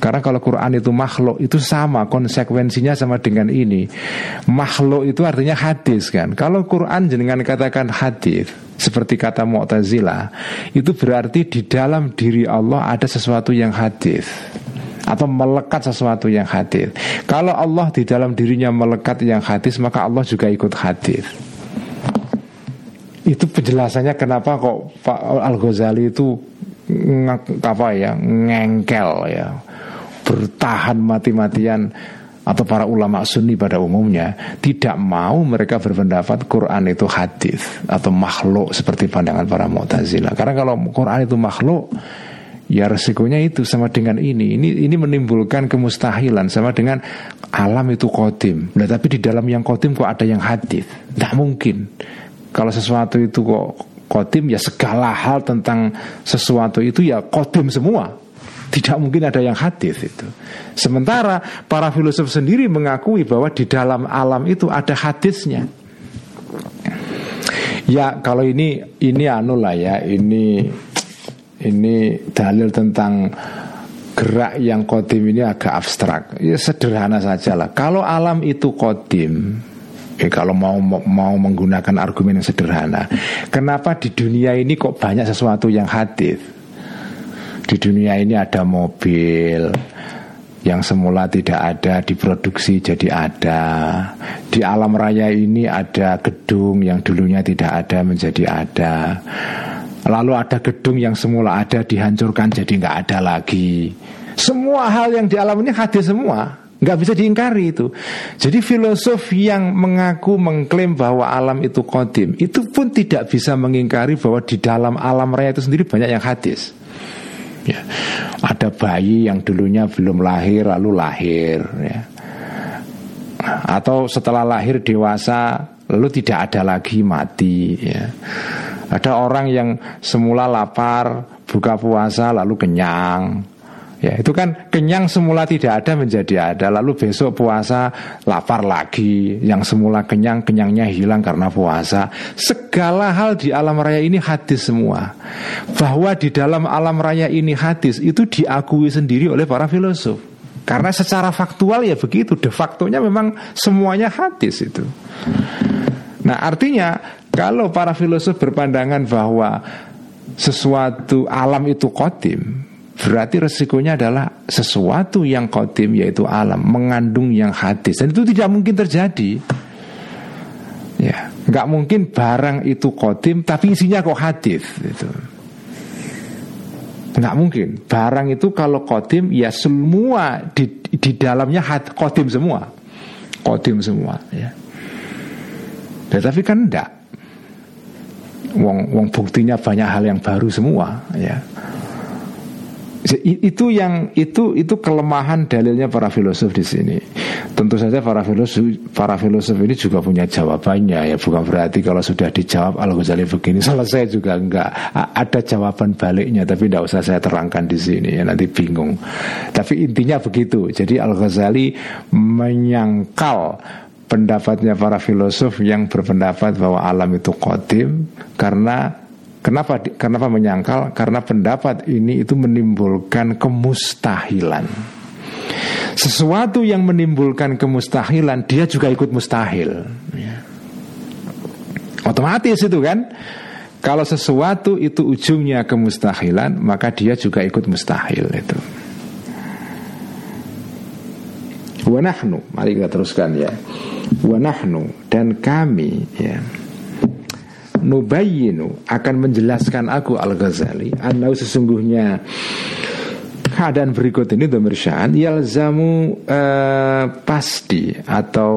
karena kalau Quran itu makhluk itu sama konsekuensinya sama dengan ini. Makhluk itu artinya hadis kan. Kalau Quran jenengan katakan hadis seperti kata Mu'tazilah itu berarti di dalam diri Allah ada sesuatu yang hadis atau melekat sesuatu yang hadir. Kalau Allah di dalam dirinya melekat yang hadis, maka Allah juga ikut hadir. Itu penjelasannya kenapa kok Pak Al Ghazali itu apa ya ngengkel ya bertahan mati-matian atau para ulama sunni pada umumnya tidak mau mereka berpendapat Quran itu hadis atau makhluk seperti pandangan para Mu'tazilah. Karena kalau Quran itu makhluk Ya resikonya itu sama dengan ini. Ini ini menimbulkan kemustahilan sama dengan alam itu kodim. Nah tapi di dalam yang kodim kok ada yang hadis? Tidak mungkin. Kalau sesuatu itu kok kodim ya segala hal tentang sesuatu itu ya kodim semua. Tidak mungkin ada yang hadis itu. Sementara para filosof sendiri mengakui bahwa di dalam alam itu ada hadisnya. Ya kalau ini ini anu lah ya ini ini dalil tentang gerak yang kodim ini agak abstrak. Ya sederhana saja lah. Kalau alam itu kodim, eh, kalau mau mau menggunakan argumen yang sederhana, kenapa di dunia ini kok banyak sesuatu yang hadir? Di dunia ini ada mobil, yang semula tidak ada diproduksi jadi ada. Di alam raya ini ada gedung yang dulunya tidak ada menjadi ada. Lalu ada gedung yang semula ada dihancurkan jadi nggak ada lagi. Semua hal yang di alam ini hadir semua, nggak bisa diingkari itu. Jadi filosof yang mengaku mengklaim bahwa alam itu kodim, itu pun tidak bisa mengingkari bahwa di dalam alam raya itu sendiri banyak yang hadis. Ya. Ada bayi yang dulunya belum lahir lalu lahir ya. Atau setelah lahir dewasa lalu tidak ada lagi mati ya. Ada orang yang semula lapar, buka puasa lalu kenyang. Ya, itu kan kenyang semula tidak ada menjadi ada, lalu besok puasa lapar lagi. Yang semula kenyang, kenyangnya hilang karena puasa. Segala hal di alam raya ini hadis semua. Bahwa di dalam alam raya ini hadis itu diakui sendiri oleh para filosof. Karena secara faktual ya begitu, de factonya memang semuanya hadis itu. Nah artinya kalau para filosof berpandangan bahwa sesuatu alam itu kodim Berarti resikonya adalah sesuatu yang kodim yaitu alam Mengandung yang hadis Dan itu tidak mungkin terjadi Ya, nggak mungkin barang itu kodim tapi isinya kok hadis itu. Nggak mungkin. Barang itu kalau kodim ya semua di, di dalamnya had, kodim semua, kodim semua. Ya. Tetapi kan enggak. Wong, wong buktinya banyak hal yang baru semua. Ya itu yang itu itu kelemahan dalilnya para filosof di sini. Tentu saja para filosof para filosof ini juga punya jawabannya ya bukan berarti kalau sudah dijawab Al Ghazali begini selesai juga enggak ada jawaban baliknya tapi tidak usah saya terangkan di sini ya nanti bingung. Tapi intinya begitu. Jadi Al Ghazali menyangkal pendapatnya para filosof yang berpendapat bahwa alam itu kodim karena Kenapa kenapa menyangkal? Karena pendapat ini itu menimbulkan kemustahilan. Sesuatu yang menimbulkan kemustahilan dia juga ikut mustahil. Ya. Otomatis itu kan. Kalau sesuatu itu ujungnya kemustahilan, maka dia juga ikut mustahil itu. Wanahnu, mari kita teruskan ya. Wanahnu dan kami ya nubayinu akan menjelaskan aku Al-Ghazali anau sesungguhnya keadaan berikut ini domir sya'an yalzamu uh, pasti atau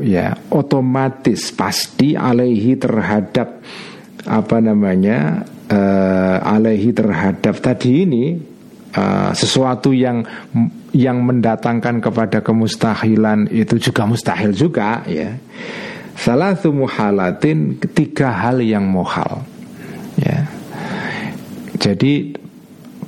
ya otomatis pasti alaihi terhadap apa namanya uh, alaihi terhadap tadi ini uh, sesuatu yang yang mendatangkan kepada kemustahilan itu juga mustahil juga ya Salah muhalatin ketiga hal yang mohal ya. Jadi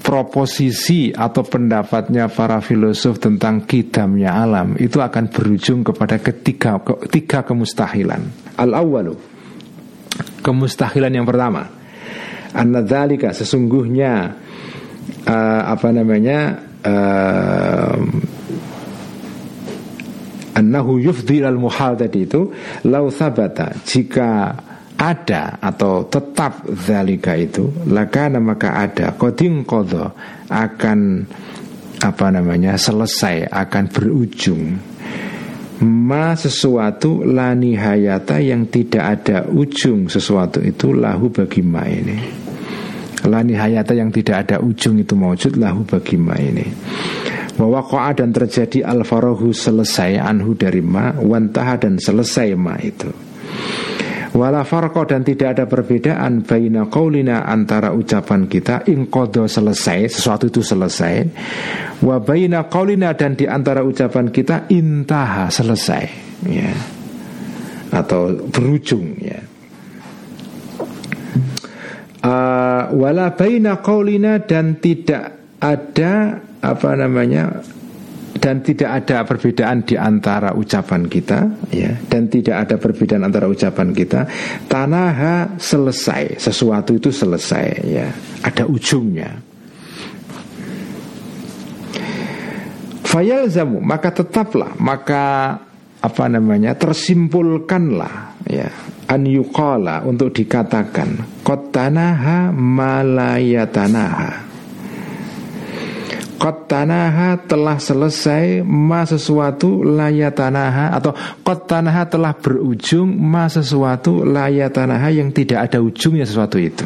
proposisi atau pendapatnya para filosof tentang kidamnya alam itu akan berujung kepada ketiga tiga kemustahilan. Al awalu kemustahilan yang pertama, anadzalika sesungguhnya uh, apa namanya uh, annahu yufdi al muhal tadi itu lau sabata jika ada atau tetap zalika itu lakana maka ada. Koding kodo akan apa namanya selesai akan berujung. Ma sesuatu lani hayata yang tidak ada ujung sesuatu itu lahu bagi ma ini. Lani hayata yang tidak ada ujung itu maujud lahu bagi ma ini bahwa koa dan terjadi al farohu selesai anhu dari ma wantaha dan selesai ma itu. Wala farko dan tidak ada perbedaan baina qaulina antara ucapan kita ingkodo selesai sesuatu itu selesai wa baina qaulina dan di antara ucapan kita intaha selesai ya. Atau berujung ya. Uh, wala baina qaulina dan tidak ada apa namanya dan tidak ada perbedaan di antara ucapan kita ya dan tidak ada perbedaan antara ucapan kita tanaha selesai sesuatu itu selesai ya ada ujungnya. Fayal zamu maka tetaplah maka apa namanya tersimpulkanlah ya an yuqala untuk dikatakan qatanaha malayatanaha Kot tanaha telah selesai ma sesuatu layatanaha atau kot tanaha telah berujung ma sesuatu layatanaha yang tidak ada ujungnya sesuatu itu.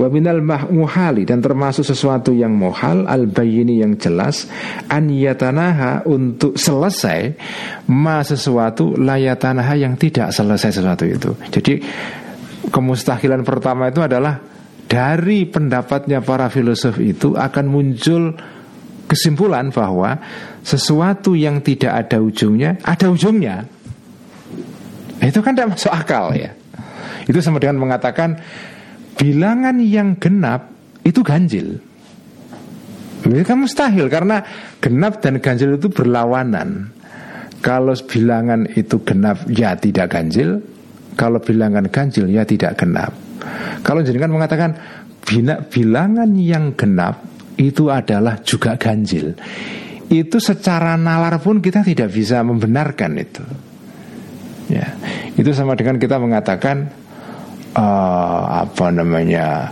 Waminal muhali dan termasuk sesuatu yang mohal al bayini yang jelas an yatanaha untuk selesai ma sesuatu layatanaha yang tidak selesai sesuatu itu. Jadi kemustahilan pertama itu adalah dari pendapatnya para filosof itu akan muncul kesimpulan bahwa sesuatu yang tidak ada ujungnya ada ujungnya. Itu kan tidak masuk akal ya. Itu sama dengan mengatakan bilangan yang genap itu ganjil. Itu kan mustahil karena genap dan ganjil itu berlawanan. Kalau bilangan itu genap ya tidak ganjil, kalau bilangan ganjil ya tidak genap. Kalau jenengan mengatakan bina, bilangan yang genap itu adalah juga ganjil. Itu secara nalar pun kita tidak bisa membenarkan itu. Ya, itu sama dengan kita mengatakan uh, apa namanya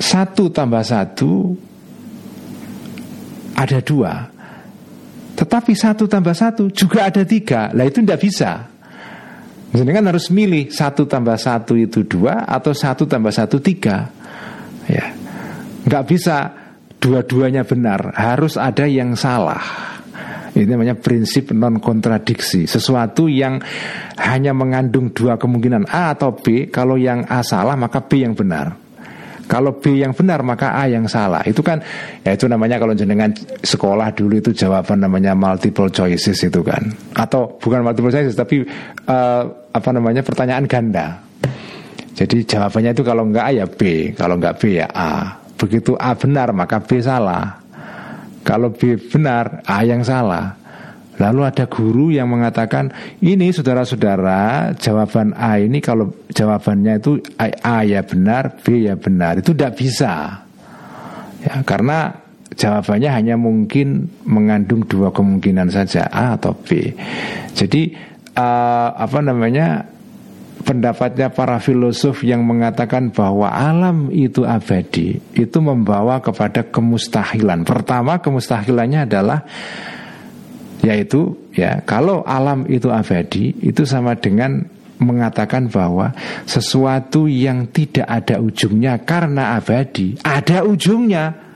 satu tambah satu ada dua, tetapi satu tambah satu juga ada tiga. Lah itu tidak bisa. Kan harus milih satu tambah satu itu dua atau satu tambah satu tiga. Ya, nggak bisa dua-duanya benar. Harus ada yang salah. Ini namanya prinsip non kontradiksi. Sesuatu yang hanya mengandung dua kemungkinan A atau B. Kalau yang A salah maka B yang benar. Kalau B yang benar maka A yang salah. Itu kan ya itu namanya kalau jenengan sekolah dulu itu jawaban namanya multiple choices itu kan. Atau bukan multiple choices tapi uh, apa namanya pertanyaan ganda. Jadi jawabannya itu kalau enggak A ya B, kalau enggak B ya A. Begitu A benar maka B salah. Kalau B benar, A yang salah. Lalu ada guru yang mengatakan ini saudara-saudara jawaban A ini kalau jawabannya itu A, A ya benar, B ya benar itu tidak bisa. Ya, karena jawabannya hanya mungkin mengandung dua kemungkinan saja A atau B. Jadi uh, apa namanya pendapatnya para filosof yang mengatakan bahwa alam itu abadi itu membawa kepada kemustahilan. Pertama kemustahilannya adalah yaitu ya kalau alam itu abadi itu sama dengan mengatakan bahwa sesuatu yang tidak ada ujungnya karena abadi ada ujungnya.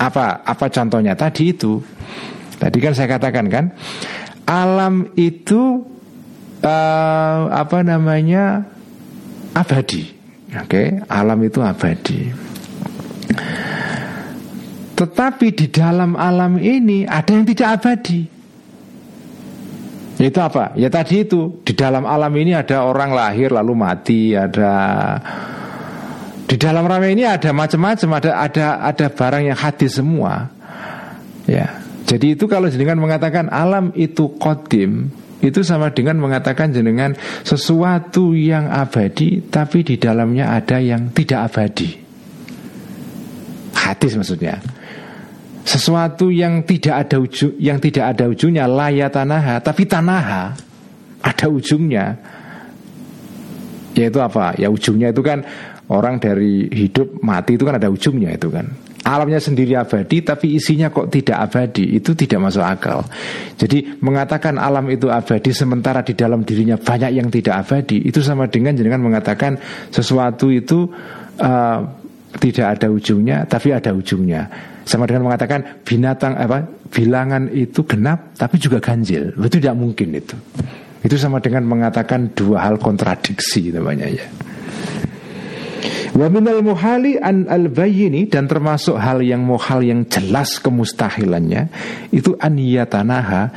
Apa apa contohnya tadi itu? Tadi kan saya katakan kan alam itu uh, apa namanya abadi. Oke, okay? alam itu abadi. Tetapi di dalam alam ini ada yang tidak abadi. Itu apa? Ya tadi itu di dalam alam ini ada orang lahir lalu mati, ada di dalam rame ini ada macam-macam, ada ada ada barang yang hadis semua. Ya. Jadi itu kalau jenengan mengatakan alam itu kodim itu sama dengan mengatakan jenengan sesuatu yang abadi tapi di dalamnya ada yang tidak abadi. Hadis maksudnya. Sesuatu yang tidak ada ujung yang tidak ada ujungnya layatanaha tapi tanaha ada ujungnya. Yaitu apa? Ya ujungnya itu kan orang dari hidup mati itu kan ada ujungnya itu kan. Alamnya sendiri abadi tapi isinya kok tidak abadi? Itu tidak masuk akal. Jadi mengatakan alam itu abadi sementara di dalam dirinya banyak yang tidak abadi itu sama dengan dengan mengatakan sesuatu itu uh, tidak ada ujungnya tapi ada ujungnya sama dengan mengatakan binatang apa bilangan itu genap tapi juga ganjil itu tidak mungkin itu itu sama dengan mengatakan dua hal kontradiksi namanya ya Wa minal muhali an al bayini dan termasuk hal yang muhal yang jelas kemustahilannya itu an yatanaha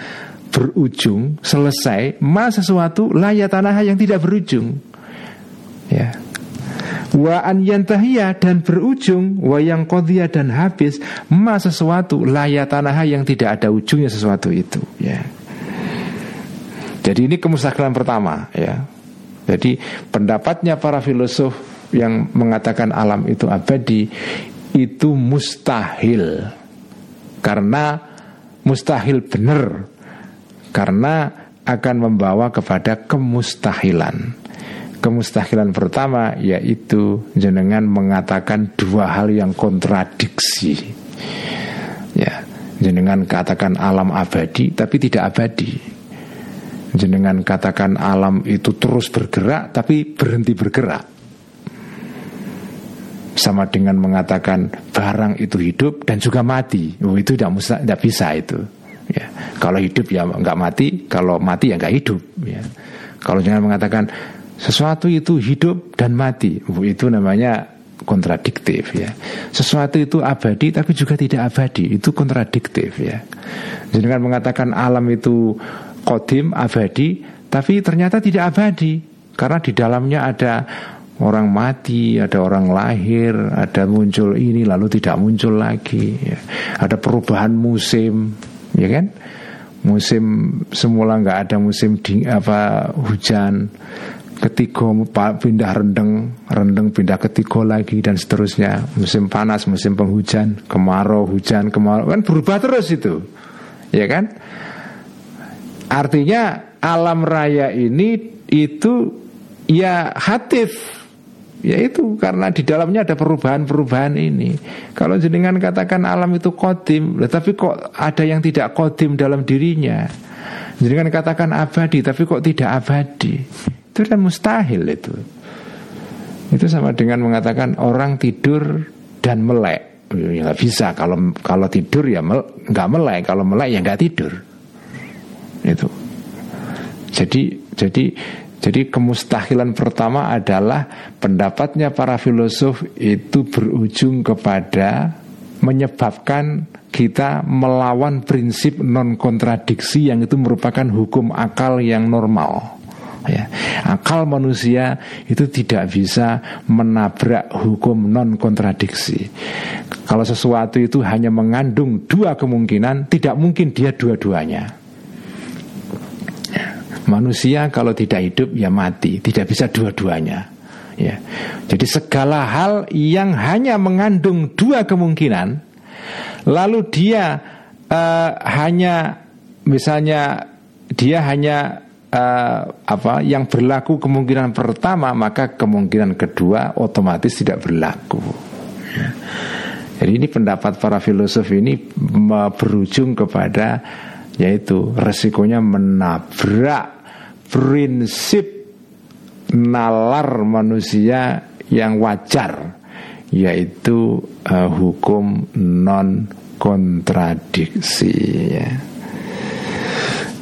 berujung selesai ma sesuatu layatanaha yang tidak berujung. Ya. Wa an yantahiyah dan berujung Wa yang dan habis Ma sesuatu layatanaha yang tidak ada ujungnya sesuatu itu ya. Jadi ini kemustahilan pertama ya. Jadi pendapatnya para filosof yang mengatakan alam itu abadi itu mustahil karena mustahil benar karena akan membawa kepada kemustahilan. Kemustahilan pertama yaitu jenengan mengatakan dua hal yang kontradiksi. Ya, jenengan katakan alam abadi tapi tidak abadi. Jenengan katakan alam itu terus bergerak tapi berhenti bergerak sama dengan mengatakan barang itu hidup dan juga mati. Oh, itu tidak musta, tidak bisa itu. Ya. Kalau hidup ya nggak mati, kalau mati ya nggak hidup. Ya. Kalau jangan mengatakan sesuatu itu hidup dan mati, itu namanya kontradiktif ya. Sesuatu itu abadi tapi juga tidak abadi, itu kontradiktif ya. Jangan mengatakan alam itu kodim abadi, tapi ternyata tidak abadi karena di dalamnya ada orang mati, ada orang lahir, ada muncul ini lalu tidak muncul lagi, ya. ada perubahan musim, ya kan? Musim semula nggak ada musim ding, apa hujan, ketiga pindah rendeng, rendeng pindah ketiga lagi dan seterusnya. Musim panas, musim penghujan, kemarau, hujan, kemarau kan berubah terus itu, ya kan? Artinya alam raya ini itu ya hatif Ya itu karena di dalamnya ada perubahan-perubahan ini. Kalau jenengan katakan alam itu kodim, tapi kok ada yang tidak kodim dalam dirinya. Jenengan katakan abadi, tapi kok tidak abadi. Itu kan mustahil itu. Itu sama dengan mengatakan orang tidur dan melek. Ya nggak bisa kalau kalau tidur ya mel, nggak melek, kalau melek ya nggak tidur. Itu. Jadi jadi jadi kemustahilan pertama adalah pendapatnya para filosof itu berujung kepada menyebabkan kita melawan prinsip non kontradiksi yang itu merupakan hukum akal yang normal. Ya. Akal manusia itu tidak bisa menabrak hukum non kontradiksi. Kalau sesuatu itu hanya mengandung dua kemungkinan, tidak mungkin dia dua-duanya. Manusia kalau tidak hidup ya mati, tidak bisa dua-duanya. Ya. Jadi segala hal yang hanya mengandung dua kemungkinan, lalu dia uh, hanya misalnya dia hanya uh, apa yang berlaku kemungkinan pertama, maka kemungkinan kedua otomatis tidak berlaku. Ya. Jadi ini pendapat para filosof ini berujung kepada yaitu resikonya menabrak prinsip nalar manusia yang wajar yaitu uh, hukum non kontradiksi ya.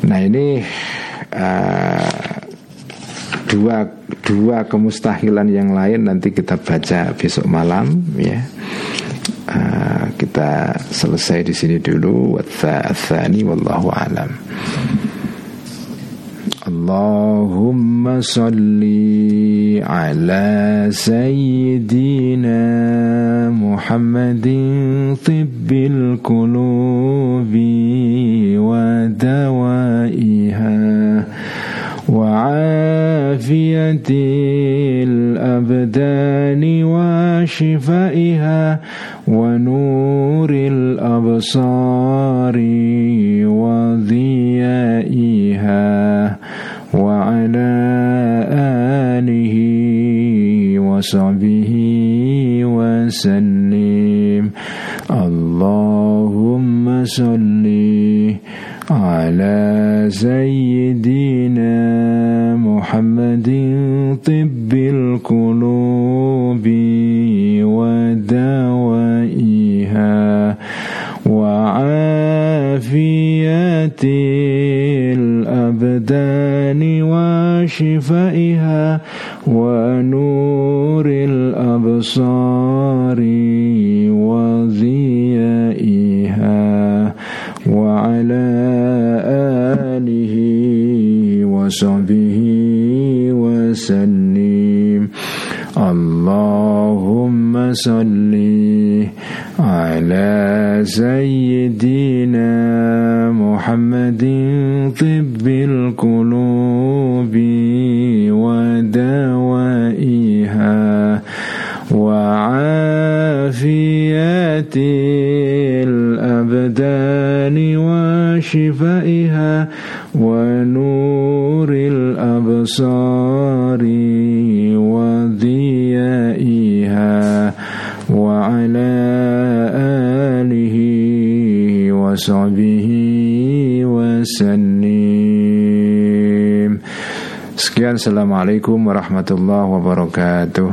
Nah ini uh, dua dua kemustahilan yang lain nanti kita baca besok malam ya. Uh, kita selesai di sini dulu. Wathani wallahu alam. اللهم صل على سيدنا محمد طب القلوب ودوائها وعافية الأبدان وشفائها ونور الأبصار وضيائها وعلى آله وصحبه وسلم. اللهم صل على سيدنا محمد طب القلوب ودوائها وعافية الأبدان وشفائها ونور الأبصار وضيائها وعلى آله وصحبه وسلم. اللهم صلِّ على سيدنا محمد طب القلوب ودوائها وعافية الأبدان وشفائها ونور الأبصار وضيائها وعلى آله وصحبه وسلم Sekian Assalamualaikum warahmatullahi wabarakatuh